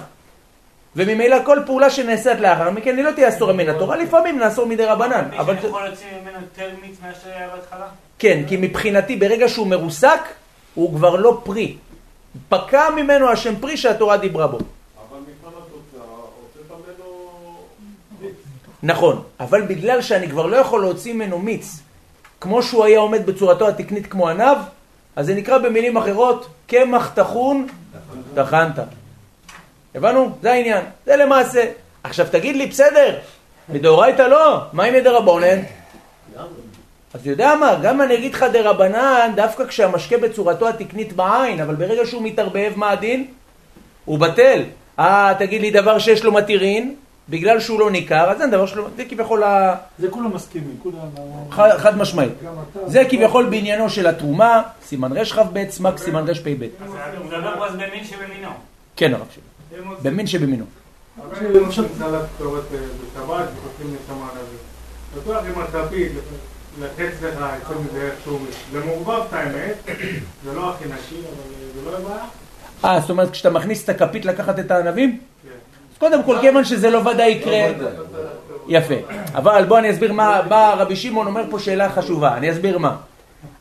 [SPEAKER 1] וממילא כל פעולה שנעשית לאחר מכן היא לא תהיה אסורה מן התורה, לפעמים נאסור מדי רבנן. אבל
[SPEAKER 2] מישהו
[SPEAKER 1] זה-
[SPEAKER 2] יכול להוציא ממנו יותר מיץ מאשר היה בהתחלה?
[SPEAKER 1] כן, כי מבחינתי ברגע שהוא מרוסק, הוא כבר לא פרי. פקע ממנו השם פרי שהתורה דיברה בו.
[SPEAKER 9] אבל מבחן התוצאה, הוצאת ממנו...
[SPEAKER 1] נכון, אבל בגלל שאני כבר לא יכול להוציא ממנו מיץ, כמו שהוא היה עומד בצורתו התקנית כמו ענב, אז זה נקרא במילים אחרות, קמח טחון טחנת. הבנו? זה העניין. זה למעשה. עכשיו תגיד לי, בסדר, מדאורייתא לא, מה עם מדרבנן? אז יודע מה, גם אני אגיד לך דרבנן, דווקא כשהמשקה בצורתו התקנית בעין, אבל ברגע שהוא מתערבב, מה הדין? הוא בטל. אה, תגיד לי דבר שיש לו מתירין, בגלל שהוא לא ניכר, אז אין דבר שלו, זה כביכול ה...
[SPEAKER 6] זה כולם מסכימים, כולם...
[SPEAKER 1] חד, חד משמעית. זה כביכול בעניינו של התרומה, סימן רכ"ב, סמ"ק סימן רפ"ב.
[SPEAKER 2] אז הוא מדבר אז במין שבמינו.
[SPEAKER 1] כן הרב שלי, במין שבמינו.
[SPEAKER 9] אבל למשל סלט קורת בשבת וחותמים את המענבים. בטוח עם הכפית, לתת לך יותר מזה איכשהו, זה מעורבב את האמת, זה לא הכי נקי, אבל זה לא בעיה.
[SPEAKER 1] אה, זאת אומרת כשאתה מכניס את הכפית לקחת את הענבים?
[SPEAKER 9] כן.
[SPEAKER 1] קודם כל, כיוון שזה לא ודאי יקרה... יפה. אבל בוא אני אסביר מה, מה רבי שמעון אומר פה שאלה חשובה. אני אסביר מה.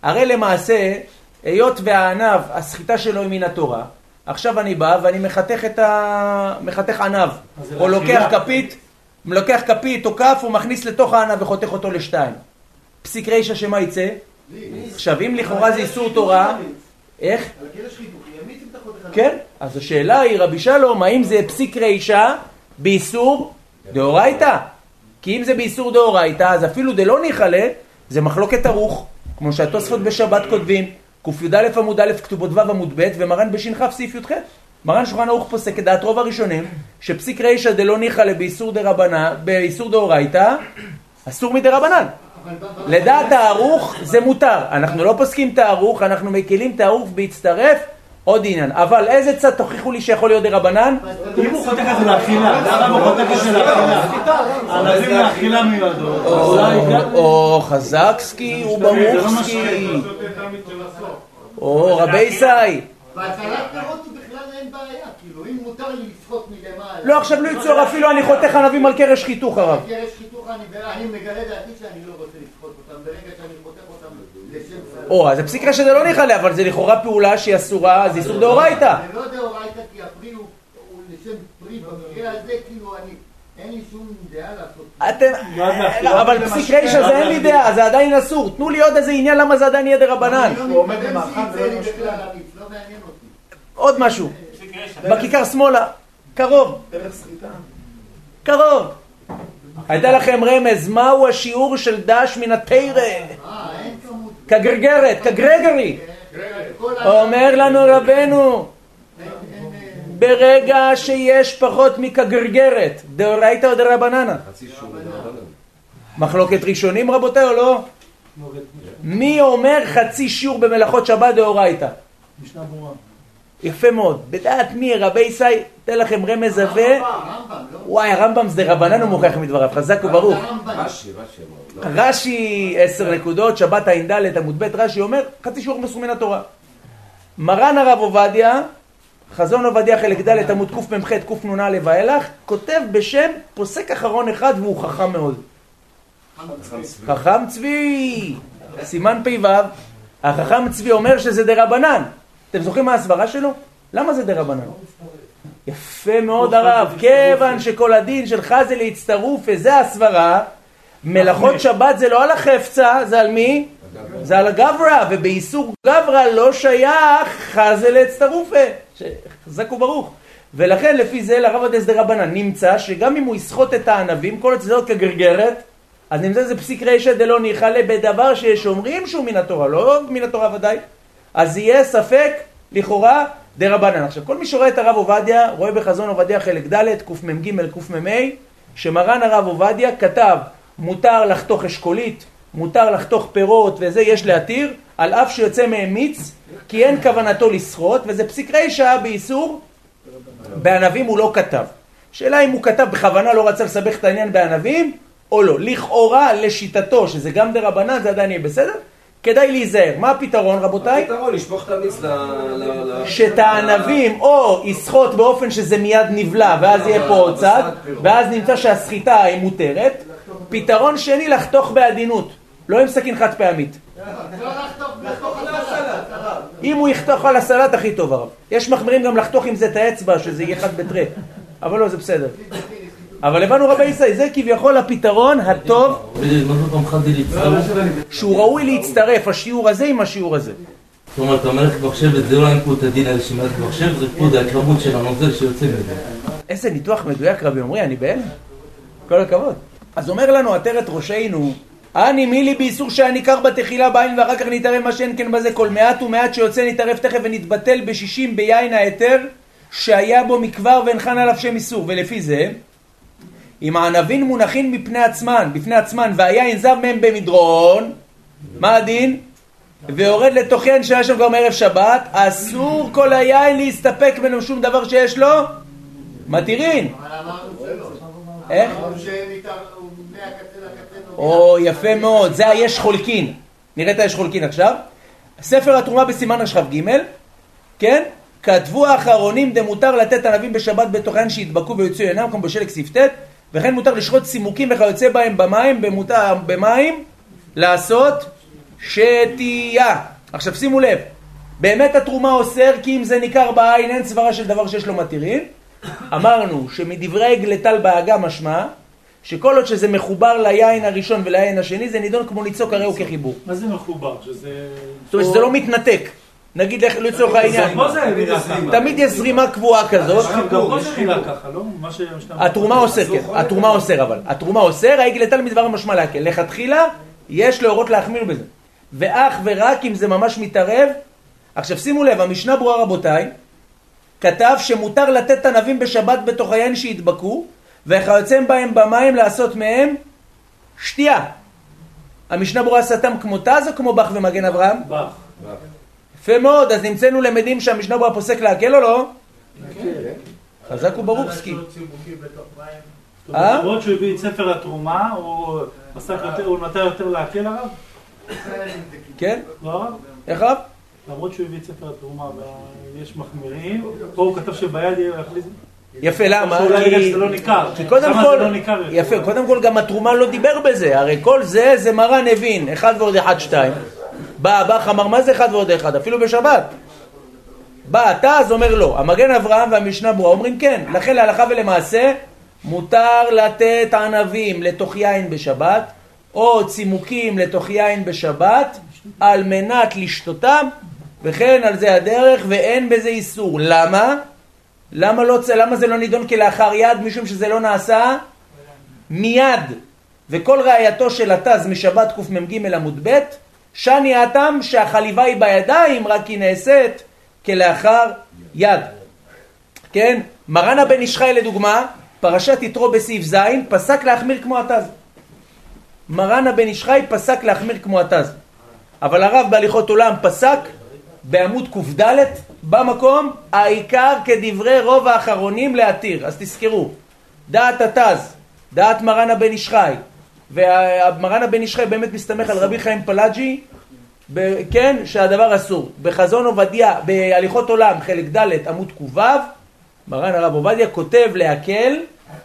[SPEAKER 1] הרי למעשה, היות והענב, הסחיטה שלו היא מן התורה, עכשיו אני בא ואני מחתך את ה... מחתך ענב. או לוקח. כפית, לוקח כפית או כף, הוא מכניס לתוך הענב וחותך אותו לשתיים. פסיק רישא שמה יצא? עכשיו אם לכאורה זה איסור תורה, איך?
[SPEAKER 3] על הכלא שחיתוכי, המיץ אם אתה חותך עליו.
[SPEAKER 1] כן, אז השאלה היא, רבי שלום, האם זה פסיק רישא באיסור דאורייתא? כי אם זה באיסור דאורייתא, אז אפילו דלא ניחלה, זה מחלוקת ערוך, כמו שהתוספות בשבת כותבים, קי"א עמוד א' כתובות ו' עמוד ב' ומרן בש"כ סעיף י"ח. מרן שולחן ערוך פוסק כדעת רוב הראשונים, שפסיק רישא דלא ניחלה באיסור דרבנן, באיסור דאורייתא, אסור מדרבנן. לדעת הערוך זה מותר, אנחנו לא פוסקים את הערוך, אנחנו מקלים את הערוך בהצטרף עוד עניין, אבל איזה צד תוכיחו לי שיכול להיות דרבנן?
[SPEAKER 2] אם הוא חותך את זה לאכילה, למה הוא חותך את זה לאכילה? ענבים לאכילה מיועדות.
[SPEAKER 1] או חזקסקי וברוכסקי,
[SPEAKER 9] הסוף.
[SPEAKER 1] או רבי ישי.
[SPEAKER 3] בהצלת פירות הוא בכלל אין בעיה, כאילו אם מותר לי לשחות מלמעלה.
[SPEAKER 1] לא, עכשיו לא יצור אפילו אני חותך ענבים על קרש חיתוך הרב.
[SPEAKER 3] קרש חיתוך אני מגלה דעתי שאני לא רוצה לשחוט אותם, ברגע שאני חותך.
[SPEAKER 1] או, אז הפסיק רשת זה לא נכלה, אבל זה לכאורה פעולה שהיא אסורה, זה איסור דאורייתא.
[SPEAKER 3] זה לא דאורייתא כי הפרי הוא לשם פרי, במקרה הזה כאילו אני, אין לי שום דעה לעשות.
[SPEAKER 1] אתם, אבל פסיק רישא זה אין לי דעה, זה עדיין אסור. תנו לי עוד איזה עניין למה זה עדיין יהיה דרבנן.
[SPEAKER 3] לא לא אותי.
[SPEAKER 1] עוד משהו, בכיכר שמאלה, קרוב, קרוב. הייתה לכם רמז, מהו השיעור של דש מן התרא? כגרגרת, כגרגרי. אומר לנו רבנו, ברגע שיש פחות מכגרגרת, דאורייתא או דרבננה? מחלוקת ראשונים רבותיי או לא? מי אומר חצי שיעור במלאכות שבת דאורייתא?
[SPEAKER 6] משנה ברורה.
[SPEAKER 1] יפה מאוד. בדעת מי רבי ישי, אתן לכם רמז עבה.
[SPEAKER 3] הרמב"ם, לא?
[SPEAKER 1] וואי, הרמב"ם זה רבנן הוא מוכיח מדבריו, חזק וברוך.
[SPEAKER 3] הרמב"ם.
[SPEAKER 7] רש"י, רש"י.
[SPEAKER 1] רש"י עשר נקודות, שבת ע"ד עמוד ב', רש"י אומר, חצי שיעור מסור מן התורה. מרן הרב עובדיה, חזון עובדיה חלק ד' עמוד קמ"ח קנ"א ואילך, כותב בשם פוסק אחרון אחד והוא חכם מאוד. חכם צבי, סימן פ"ו, החכם צבי אומר שזה דרבנן. אתם זוכרים מה הסברה שלו? למה זה דרבנן? יפה מאוד הרב, כיוון שכל הדין של חזה להצטרוף, וזה הסברה, מלאכות שבת זה לא על החפצה, זה על מי? זה על הגברא, ובאיסור גברא לא שייך חזה להצטרופה. חזק וברוך. ולכן לפי זה לרב הדס דרבנן נמצא שגם אם הוא יסחוט את הענבים, כל הצדות כגרגרת, אז נמצא זה פסיק רישא דלא ניחלה בדבר שיש אומרים שהוא מן התורה, לא מן התורה ודאי. אז יהיה ספק, לכאורה, דרבנן. עכשיו, כל מי שרואה את הרב עובדיה, רואה בחזון עובדיה חלק ד', קמ"ג, קמ"ה, שמרן הרב עובדיה כתב, מותר לחתוך אשכולית, מותר לחתוך פירות וזה, יש להתיר, על אף שיוצא מהם מיץ, כי אין כוונתו לסחוט, וזה פסיק רישא באיסור, בענבים הוא לא כתב. שאלה אם הוא כתב בכוונה לא רצה לסבך את העניין בענבים, או לא. לכאורה, לשיטתו, שזה גם דרבנן, זה עדיין יהיה בסדר, כדאי להיזהר. מה הפתרון, רבותיי?
[SPEAKER 7] הפתרון, לשפוך את המיץ ל...
[SPEAKER 1] שאת הענבים או יסחוט באופן שזה מיד נבלע ואז יהיה פה עוד צד ואז נמצא שהסחיטה היא מותרת פתרון שני לחתוך בעדינות לא עם סכין חד פעמית. אם הוא יחתוך על הסלט הכי טוב הרב יש מחמירים גם לחתוך עם זה את האצבע שזה יהיה חד בתרי אבל לא זה בסדר אבל הבנו רבי ישראל זה כביכול הפתרון הטוב? שהוא ראוי להצטרף השיעור הזה עם השיעור הזה
[SPEAKER 8] זאת אומרת, אתה אומר לך כבר שבט, זה לא את הדין על שימת שבט, זה זה הכמות של הנוזל שיוצא מזה.
[SPEAKER 1] איזה ניתוח מדויק רבי עמרי, אני בהלם. כל הכבוד. אז אומר לנו עטרת ראשינו, אני מי לי באיסור שהניכר בתחילה בעין ואחר כך נתערב מה שאין כן בזה כל מעט ומעט שיוצא נתערב תכף ונתבטל בשישים ביין ההיתר שהיה בו מכבר ואינכן עליו שם איסור ולפי זה אם הענבים מונחים מפני עצמן, בפני עצמן והיין זב מהם במדרון מה הדין? ויורד לתוכן שהיה שם גם ערב שבת אסור כל היין להסתפק ממנו שום דבר שיש לו מתירין. איך? או יפה מאוד, זה היש חולקין. נראה את היש חולקין עכשיו. ספר התרומה בסימן רשכ"ג, כן? כתבו האחרונים דמותר לתת ענבים בשבת בתוכן שידבקו ויוציאו עינם כמו בשלג ס"ט וכן מותר לשחוט צימוקים וכיוצא בהם במים, במותר, במים לעשות שתייה. עכשיו שימו לב, באמת התרומה אוסר כי אם זה ניכר בעין אין סברה של דבר שיש לו מתירין. אמרנו שמדברי גלטל באגה משמע שכל עוד שזה מחובר ליין הראשון וליין השני זה נידון כמו ליצוק הרי הוא כחיבור.
[SPEAKER 6] מה זה מחובר? שזה...
[SPEAKER 1] זאת אומרת שזה לא מתנתק. נגיד לצורך העניין. תמיד יש זרימה קבועה כזאת,
[SPEAKER 6] לא?
[SPEAKER 1] התרומה אוסר, כן, התרומה אוסר אבל, התרומה אוסר, העגל מדבר משמע להקל, לכתחילה יש להורות להחמיר בזה, ואך ורק אם זה ממש מתערב, עכשיו שימו לב, המשנה ברורה רבותיי, כתב שמותר לתת ענבים בשבת בתוך היין שהדבקו, וכיוצא בהם במים לעשות מהם שתייה. המשנה ברורה סתם כמו תז או כמו בח ומגן אברהם?
[SPEAKER 6] בח.
[SPEAKER 1] יפה מאוד, אז נמצאנו למדים שהמשנה ברורה פוסק להקל או לא? חזק וברוכסקי. אה?
[SPEAKER 6] למרות שהוא הביא את ספר התרומה, הוא יותר, הוא נתן יותר להקל הרב?
[SPEAKER 1] כן?
[SPEAKER 6] לא הרב?
[SPEAKER 1] איך רב?
[SPEAKER 6] למרות שהוא הביא את ספר התרומה ויש מחמירים, פה הוא כתב שביד יהיה להכניס...
[SPEAKER 1] יפה, למה?
[SPEAKER 6] שאולי
[SPEAKER 1] כי-
[SPEAKER 6] בגלל שזה לא ניכר.
[SPEAKER 1] כי קודם כל,
[SPEAKER 6] לא?
[SPEAKER 1] יפה, קודם כל גם התרומה לא דיבר בזה, הרי כל זה, זה מרן הבין, אחד ועוד אחד שתיים. בא הבח אמר מה זה אחד ועוד אחד, אפילו בשבת. בא אתה אז אומר לא, המגן אברהם והמשנה ברורה אומרים כן, לכן להלכה ולמעשה מותר לתת ענבים לתוך יין בשבת, או צימוקים לתוך יין בשבת, על מנת לשתותם, וכן על זה הדרך, ואין בזה איסור. למה? למה, לא, למה זה לא נידון כלאחר יד? משום שזה לא נעשה מיד. וכל ראייתו של התז משבת קמ"ג עמוד ב', שני הטעם שהחליבה היא בידיים, רק היא נעשית כלאחר יד. כן? מרן הבן איש חי לדוגמה, פרשת יתרו בסעיף ז', פסק להחמיר כמו התז. מרן הבן איש חי פסק להחמיר כמו התז. אבל הרב בהליכות עולם פסק בעמוד קד במקום העיקר כדברי רוב האחרונים להתיר. אז תזכרו, דעת התז, דעת מרן הבן איש חי, ומרן הבן איש חי באמת מסתמך על רבי חיים פלאג'י, ב- כן, שהדבר אסור. בחזון עובדיה, בהליכות עולם, חלק ד' עמוד קו, מרן הרב עובדיה כותב להקל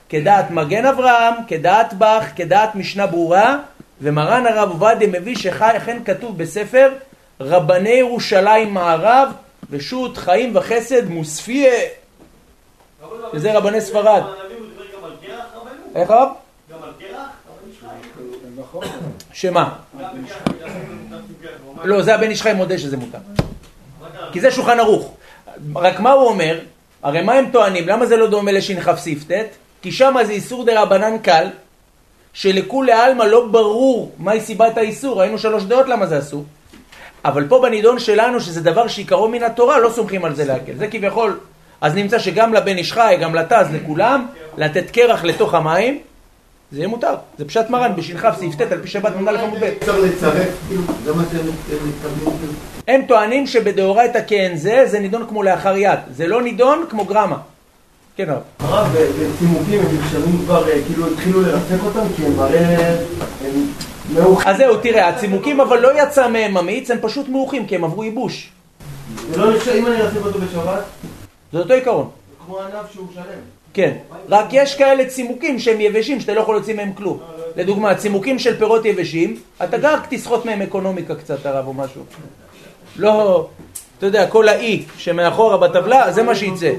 [SPEAKER 1] כדעת מגן אברהם, כדעת בח, כדעת משנה ברורה, ומרן הרב עובדיה מביא שכן כתוב בספר רבני ירושלים מערב, רשות חיים וחסד מוספיה, שזה רבני ספרד. איך רב? שמה? לא, זה הבן איש חי מודה שזה מותר. כי זה שולחן ערוך. רק מה הוא אומר? הרי מה הם טוענים? למה זה לא דומה לשכ"ט ס"ט? כי שם זה איסור דה רבנן קל, שלכולי עלמא לא ברור מהי סיבת האיסור, ראינו שלוש דעות למה זה אסור. אבל פה בנידון שלנו, שזה דבר שעיקרו מן התורה, לא סומכים על זה להקל. זה כביכול, אז נמצא שגם לבן איש חי, גם לתז, לכולם, לתת קרח לתוך המים, זה יהיה מותר. זה פשט מרן בשכ"ט ס"ט על פי שבת נ"א עמוד ב'.
[SPEAKER 3] הם
[SPEAKER 1] טוענים שבדאורייתא כן זה, זה נידון כמו לאחר יד. זה לא נידון כמו גרמה. כן הרב.
[SPEAKER 3] הרב, בצימוקים הם נרשמים כבר, אה, כאילו התחילו לרסק אותם, כי הם הרי.
[SPEAKER 1] אז זהו, תראה, הצימוקים אבל לא יצא מהם אמיץ, הם פשוט מעוכים, כי הם עברו ייבוש.
[SPEAKER 3] זה לא נחשב, אם אני ארסק אותו בשבת,
[SPEAKER 1] זה אותו עיקרון.
[SPEAKER 3] כמו ענף שהוא שלם.
[SPEAKER 1] כן. רק יש כאלה צימוקים שהם יבשים, שאתה לא יכול להוציא מהם כלום. לדוגמה, צימוקים של פירות יבשים, אתה גם תסחוט מהם אקונומיקה קצת, הרב, או משהו. לא, אתה יודע, כל האי שמאחורה בטבלה, זה מה שיצא.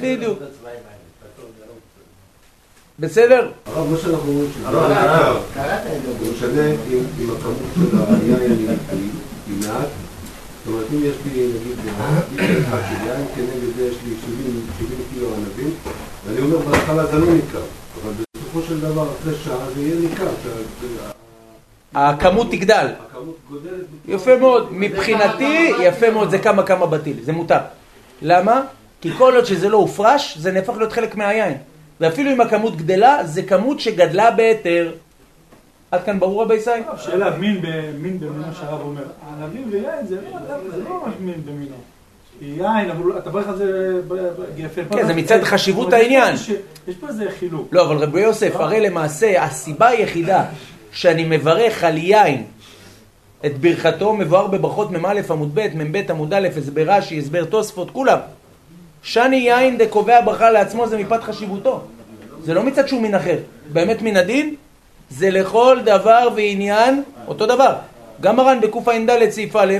[SPEAKER 1] בדיוק. בסדר?
[SPEAKER 7] הרב, מה שאנחנו אומרים שזה
[SPEAKER 3] הרב. קראת את זה.
[SPEAKER 7] זה משנה אם הכמות של היין היא מעט. זאת אומרת, אם יש לי נגיד אחד של יין, כנגד זה יש לי 70 70 קילו ענבים, ואני אומר בהתחלה זה לא ניכר, אבל בסופו של דבר אחרי שעה זה יהיה ניכר.
[SPEAKER 1] הכמות תגדל.
[SPEAKER 7] הכמות גודלת.
[SPEAKER 1] יפה מאוד. מבחינתי, יפה מאוד, זה כמה כמה בטיל, זה מותר. למה? כי כל עוד שזה לא הופרש, זה נהפך להיות חלק מהיין. ואפילו אם הכמות גדלה, זה כמות שגדלה בהיתר. עד כאן ברור רבי ישראל?
[SPEAKER 6] שאלה, מין במינו שהרב אומר. ענבים ויין זה לא זה לא ממש מין במינו. יין, אבל אתה בא לך זה יפה.
[SPEAKER 1] כן, זה מצד חשיבות העניין.
[SPEAKER 6] יש פה איזה חילוק.
[SPEAKER 1] לא, אבל רבי יוסף, הרי למעשה הסיבה היחידה שאני מברך על יין את ברכתו מבואר בברכות מ"א עמוד ב', מ"ב עמוד א', הסבר רש"י, הסבר תוספות, כולם. שני יין דקובע ברכה לעצמו זה מפאת חשיבותו. זה לא מצד שהוא מן אחר. באמת מן הדין, זה לכל דבר ועניין אותו דבר. גם מרן בקע"ד סעיף א'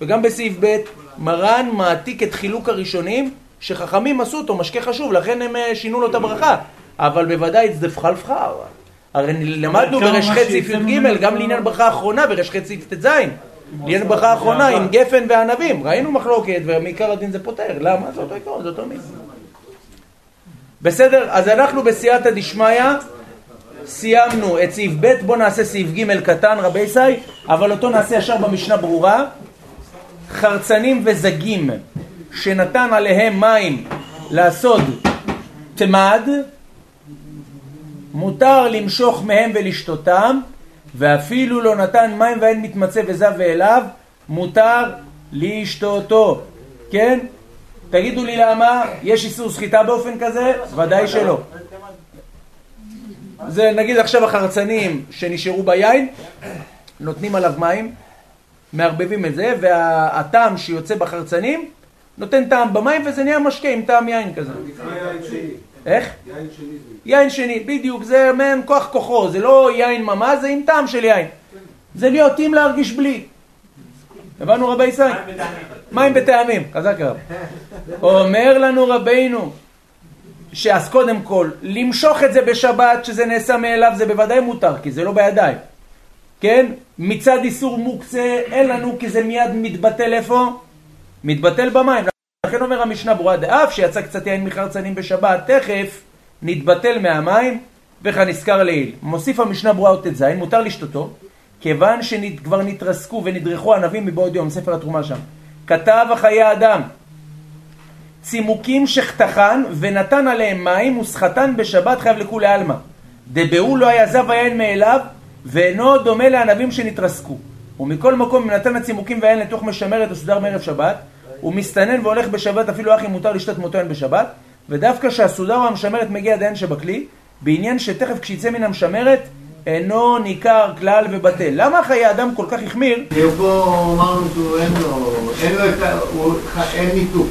[SPEAKER 1] וגם בסעיף ב', מרן מעתיק את חילוק הראשונים שחכמים עשו אותו משקה חשוב, לכן הם אה, שינו לו את הברכה. אבל בוודאי זה פחל הרי למדנו בר"ח
[SPEAKER 6] מה
[SPEAKER 1] סעיף י"ג, גם לעניין ברכה האחרונה בר"ח סעיף ט"ז. לעניין ברכה האחרונה עם גפן וענבים, ראינו מחלוקת ומעיקר הדין זה פותר, למה? זה אותו עיקרון, זה אותו מין. בסדר? אז אנחנו בסייעתא דשמיא סיימנו את סעיף ב', בואו נעשה סעיף ג' קטן רבי ישי, אבל אותו נעשה ישר במשנה ברורה. חרצנים וזגים שנתן עליהם מים לעשות תמד, מותר למשוך מהם ולשתותם, ואפילו לא נתן מים ואין מתמצא וזב ואליו, מותר לשתותו. כן? תגידו לי למה, יש איסור סחיטה באופן כזה? ודאי שלא. זה נגיד עכשיו החרצנים שנשארו ביין, נותנים עליו מים, מערבבים את זה, והטעם שיוצא בחרצנים נותן טעם במים וזה נהיה משקה עם טעם יין כזה. איך?
[SPEAKER 7] יין שני.
[SPEAKER 1] יין שני, בדיוק, זה מעין כוח כוחו, זה לא יין ממש, זה עם טעם של יין. זה להיות עם להרגיש בלי. הבנו רבי ישראל? מים בטעמים, חזק רב. אומר לנו רבינו, שאז קודם כל, למשוך את זה בשבת, שזה נעשה מאליו, זה בוודאי מותר, כי זה לא בידיים. כן? מצד איסור מוקצה, אין לנו, כי זה מיד מתבטל איפה? מתבטל במים. לכן אומר המשנה ברורה דאף, שיצא קצת יין מחרצנים בשבת, תכף נתבטל מהמים, וכנזכר לעיל. מוסיף המשנה ברורה עוד ט"ז, מותר לשתותו, כיוון שכבר נתרסקו ונדרכו ענבים מבעוד יום, ספר התרומה שם. כתב החיי אדם, צימוקים שחתכן ונתן עליהם מים וסחטן בשבת חייב לכולי עלמא. דבהו לא היה זב היין מאליו ואינו דומה לענבים שנתרסקו. ומכל מקום אם נתן הצימוקים והיין לתוך משמרת וסודר מערב שבת הוא מסתנן והולך בשבת אפילו אחי מותר לשתות מותו יין בשבת ודווקא שהסודר או המשמרת מגיע דיין שבכלי בעניין שתכף כשיצא מן המשמרת אינו ניכר כלל ובטל. למה חיי אדם כל כך החמיר?
[SPEAKER 3] כי פה אמרנו שהוא אין לו, אין לו את ה... הוא- אין ניתוק.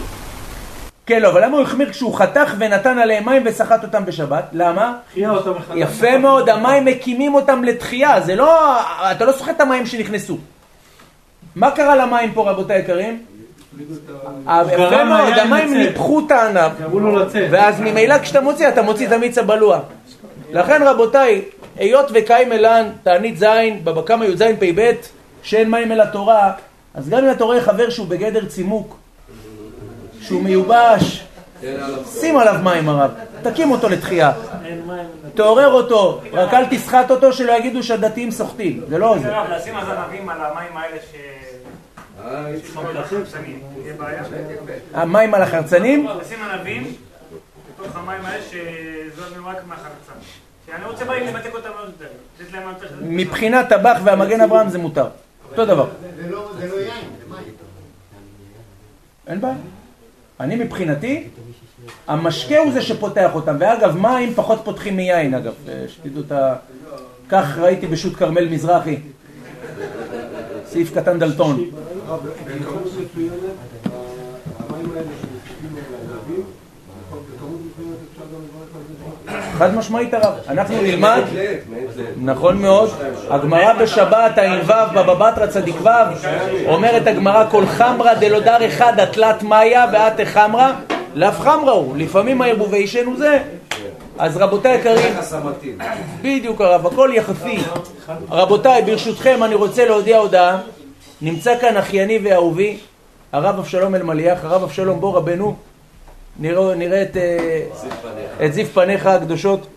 [SPEAKER 1] כן, לא, אבל למה הוא החמיר כשהוא חתך ונתן עליהם מים וסחט אותם בשבת? למה?
[SPEAKER 6] חיה אותם מחדש.
[SPEAKER 1] יפה מאוד, המים מקימים אותם לתחייה, זה לא, אתה לא סוחט את המים שנכנסו. מה קרה למים פה רבותי יקרים? יפה
[SPEAKER 6] גרם
[SPEAKER 1] מאוד, המים. ניפחו את
[SPEAKER 6] לצאת.
[SPEAKER 1] ואז ממילא כשאתה מוציא, אתה מוציא את המיץ הבלוע. לכן רבותיי, היות וקיים אלן, תענית זין, בבא קמא י"ז פ"ב, שאין מים אל התורה, אז גם אם אתה רואה חבר שהוא בגדר צימוק, שהוא מיובש, שים עליו מים הרב, תקים אותו לתחייה, תעורר אותו, רק אל תסחט אותו שלא יגידו שהדתיים סוחטים, זה לא עוזר.
[SPEAKER 9] לשים הזנבים על המים האלה ש...
[SPEAKER 1] המים על החרצנים,
[SPEAKER 9] לשים ענבים בתוך המים האלה שזורמים רק מהחרצן. שאני רוצה באים למתק אותם עוד יותר, לתת להם יותר...
[SPEAKER 1] מבחינת טבח והמגן אברהם זה מותר, אותו דבר.
[SPEAKER 3] זה לא זה לא יין, זה מים.
[SPEAKER 1] אין בעיה. אני מבחינתי, המשקה הוא זה שפותח אותם, ואגב, מים פחות פותחים מיין, אגב, אה, שתדעו את ה... כך ראיתי בשו"ת כרמל מזרחי, סעיף קטן דלתון.
[SPEAKER 7] בכמות מסוימת, המים האלה שמסתכלים על הענבים, בכמות מסוימת אפשר גם לברך על זה.
[SPEAKER 1] חד משמעית הרב, אנחנו נלמד, נכון מאוד, הגמרא בשבת, הע"ו, בבא בתרא צדיק ו', אומרת הגמרא כל חמרא דלודר אחד התלת מאיה ואת החמרא, לאו חמרא הוא, לפעמים הערבובי שן הוא זה. אז רבותיי היקרים, בדיוק הרב, הכל יחסי. רבותיי, ברשותכם אני רוצה להודיע הודעה, נמצא כאן אחייני ואהובי, הרב אבשלום אלמליח, הרב אבשלום בוא רבנו, נראה, נראה את, אה, את זיו פניך הקדושות.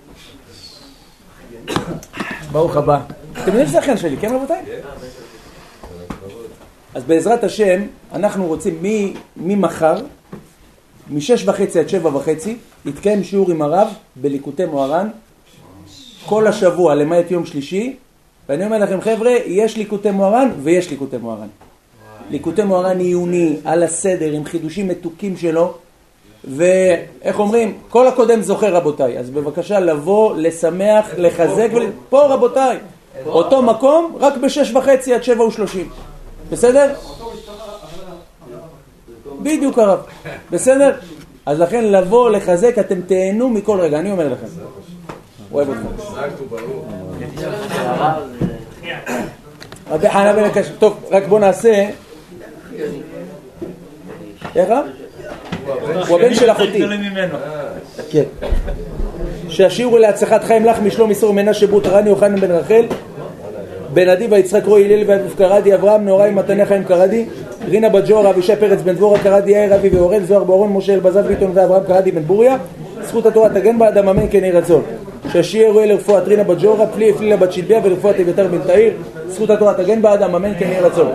[SPEAKER 1] ברוך הבא. אתם יודעים שזה אחיין שלי, כן רבותיי? אז בעזרת השם, אנחנו רוצים ממחר, משש וחצי עד שבע וחצי, יתקיים שיעור עם הרב בליקוטי מוהר"ן, כל השבוע למעט יום שלישי, ואני אומר לכם חבר'ה, יש ליקוטי מוהר"ן ויש ליקוטי מוהר"ן. ליקוטי מוהר"ן עיוני, על הסדר, עם חידושים מתוקים שלו, ואיך אומרים, כל הקודם זוכר רבותיי, אז בבקשה לבוא, לשמח, לחזק, ול... פה? רבותיי, אותו מקום, רק בשש וחצי עד שבע ושלושים, בסדר? בדיוק הרב, בסדר? אז לכן לבוא, לחזק, אתם תהנו מכל רגע, אני אומר לכם. אוהב אתכם. רבי חנה בן הקש... טוב, רק בוא נעשה... איך רב? הוא הבן של אחותי. כן. שהשיעור הוא להצלחת חיים לך משלום איסור מנשה רות רני יוחנן בן רחל בן עדי ויצחק רועי הלל ואביב קרדי אברהם נהוראי מתניה חיים קרדי רינה בת ג'ורה אבישי פרץ בן דבורה קרדי יאיר אבי ואורל זוהר באורון משה אלבזב ביטון ואברהם קרדי בן בוריה זכות התורה תגן באדם אמן כן יהי רצון ששיהיה רואה לרפואת רינה בת ג'ורה פלי הפלילה בת שלביה ורפואת אביתר בן תאיר. זכות התורה תגן באדם אמן כן יהי רצון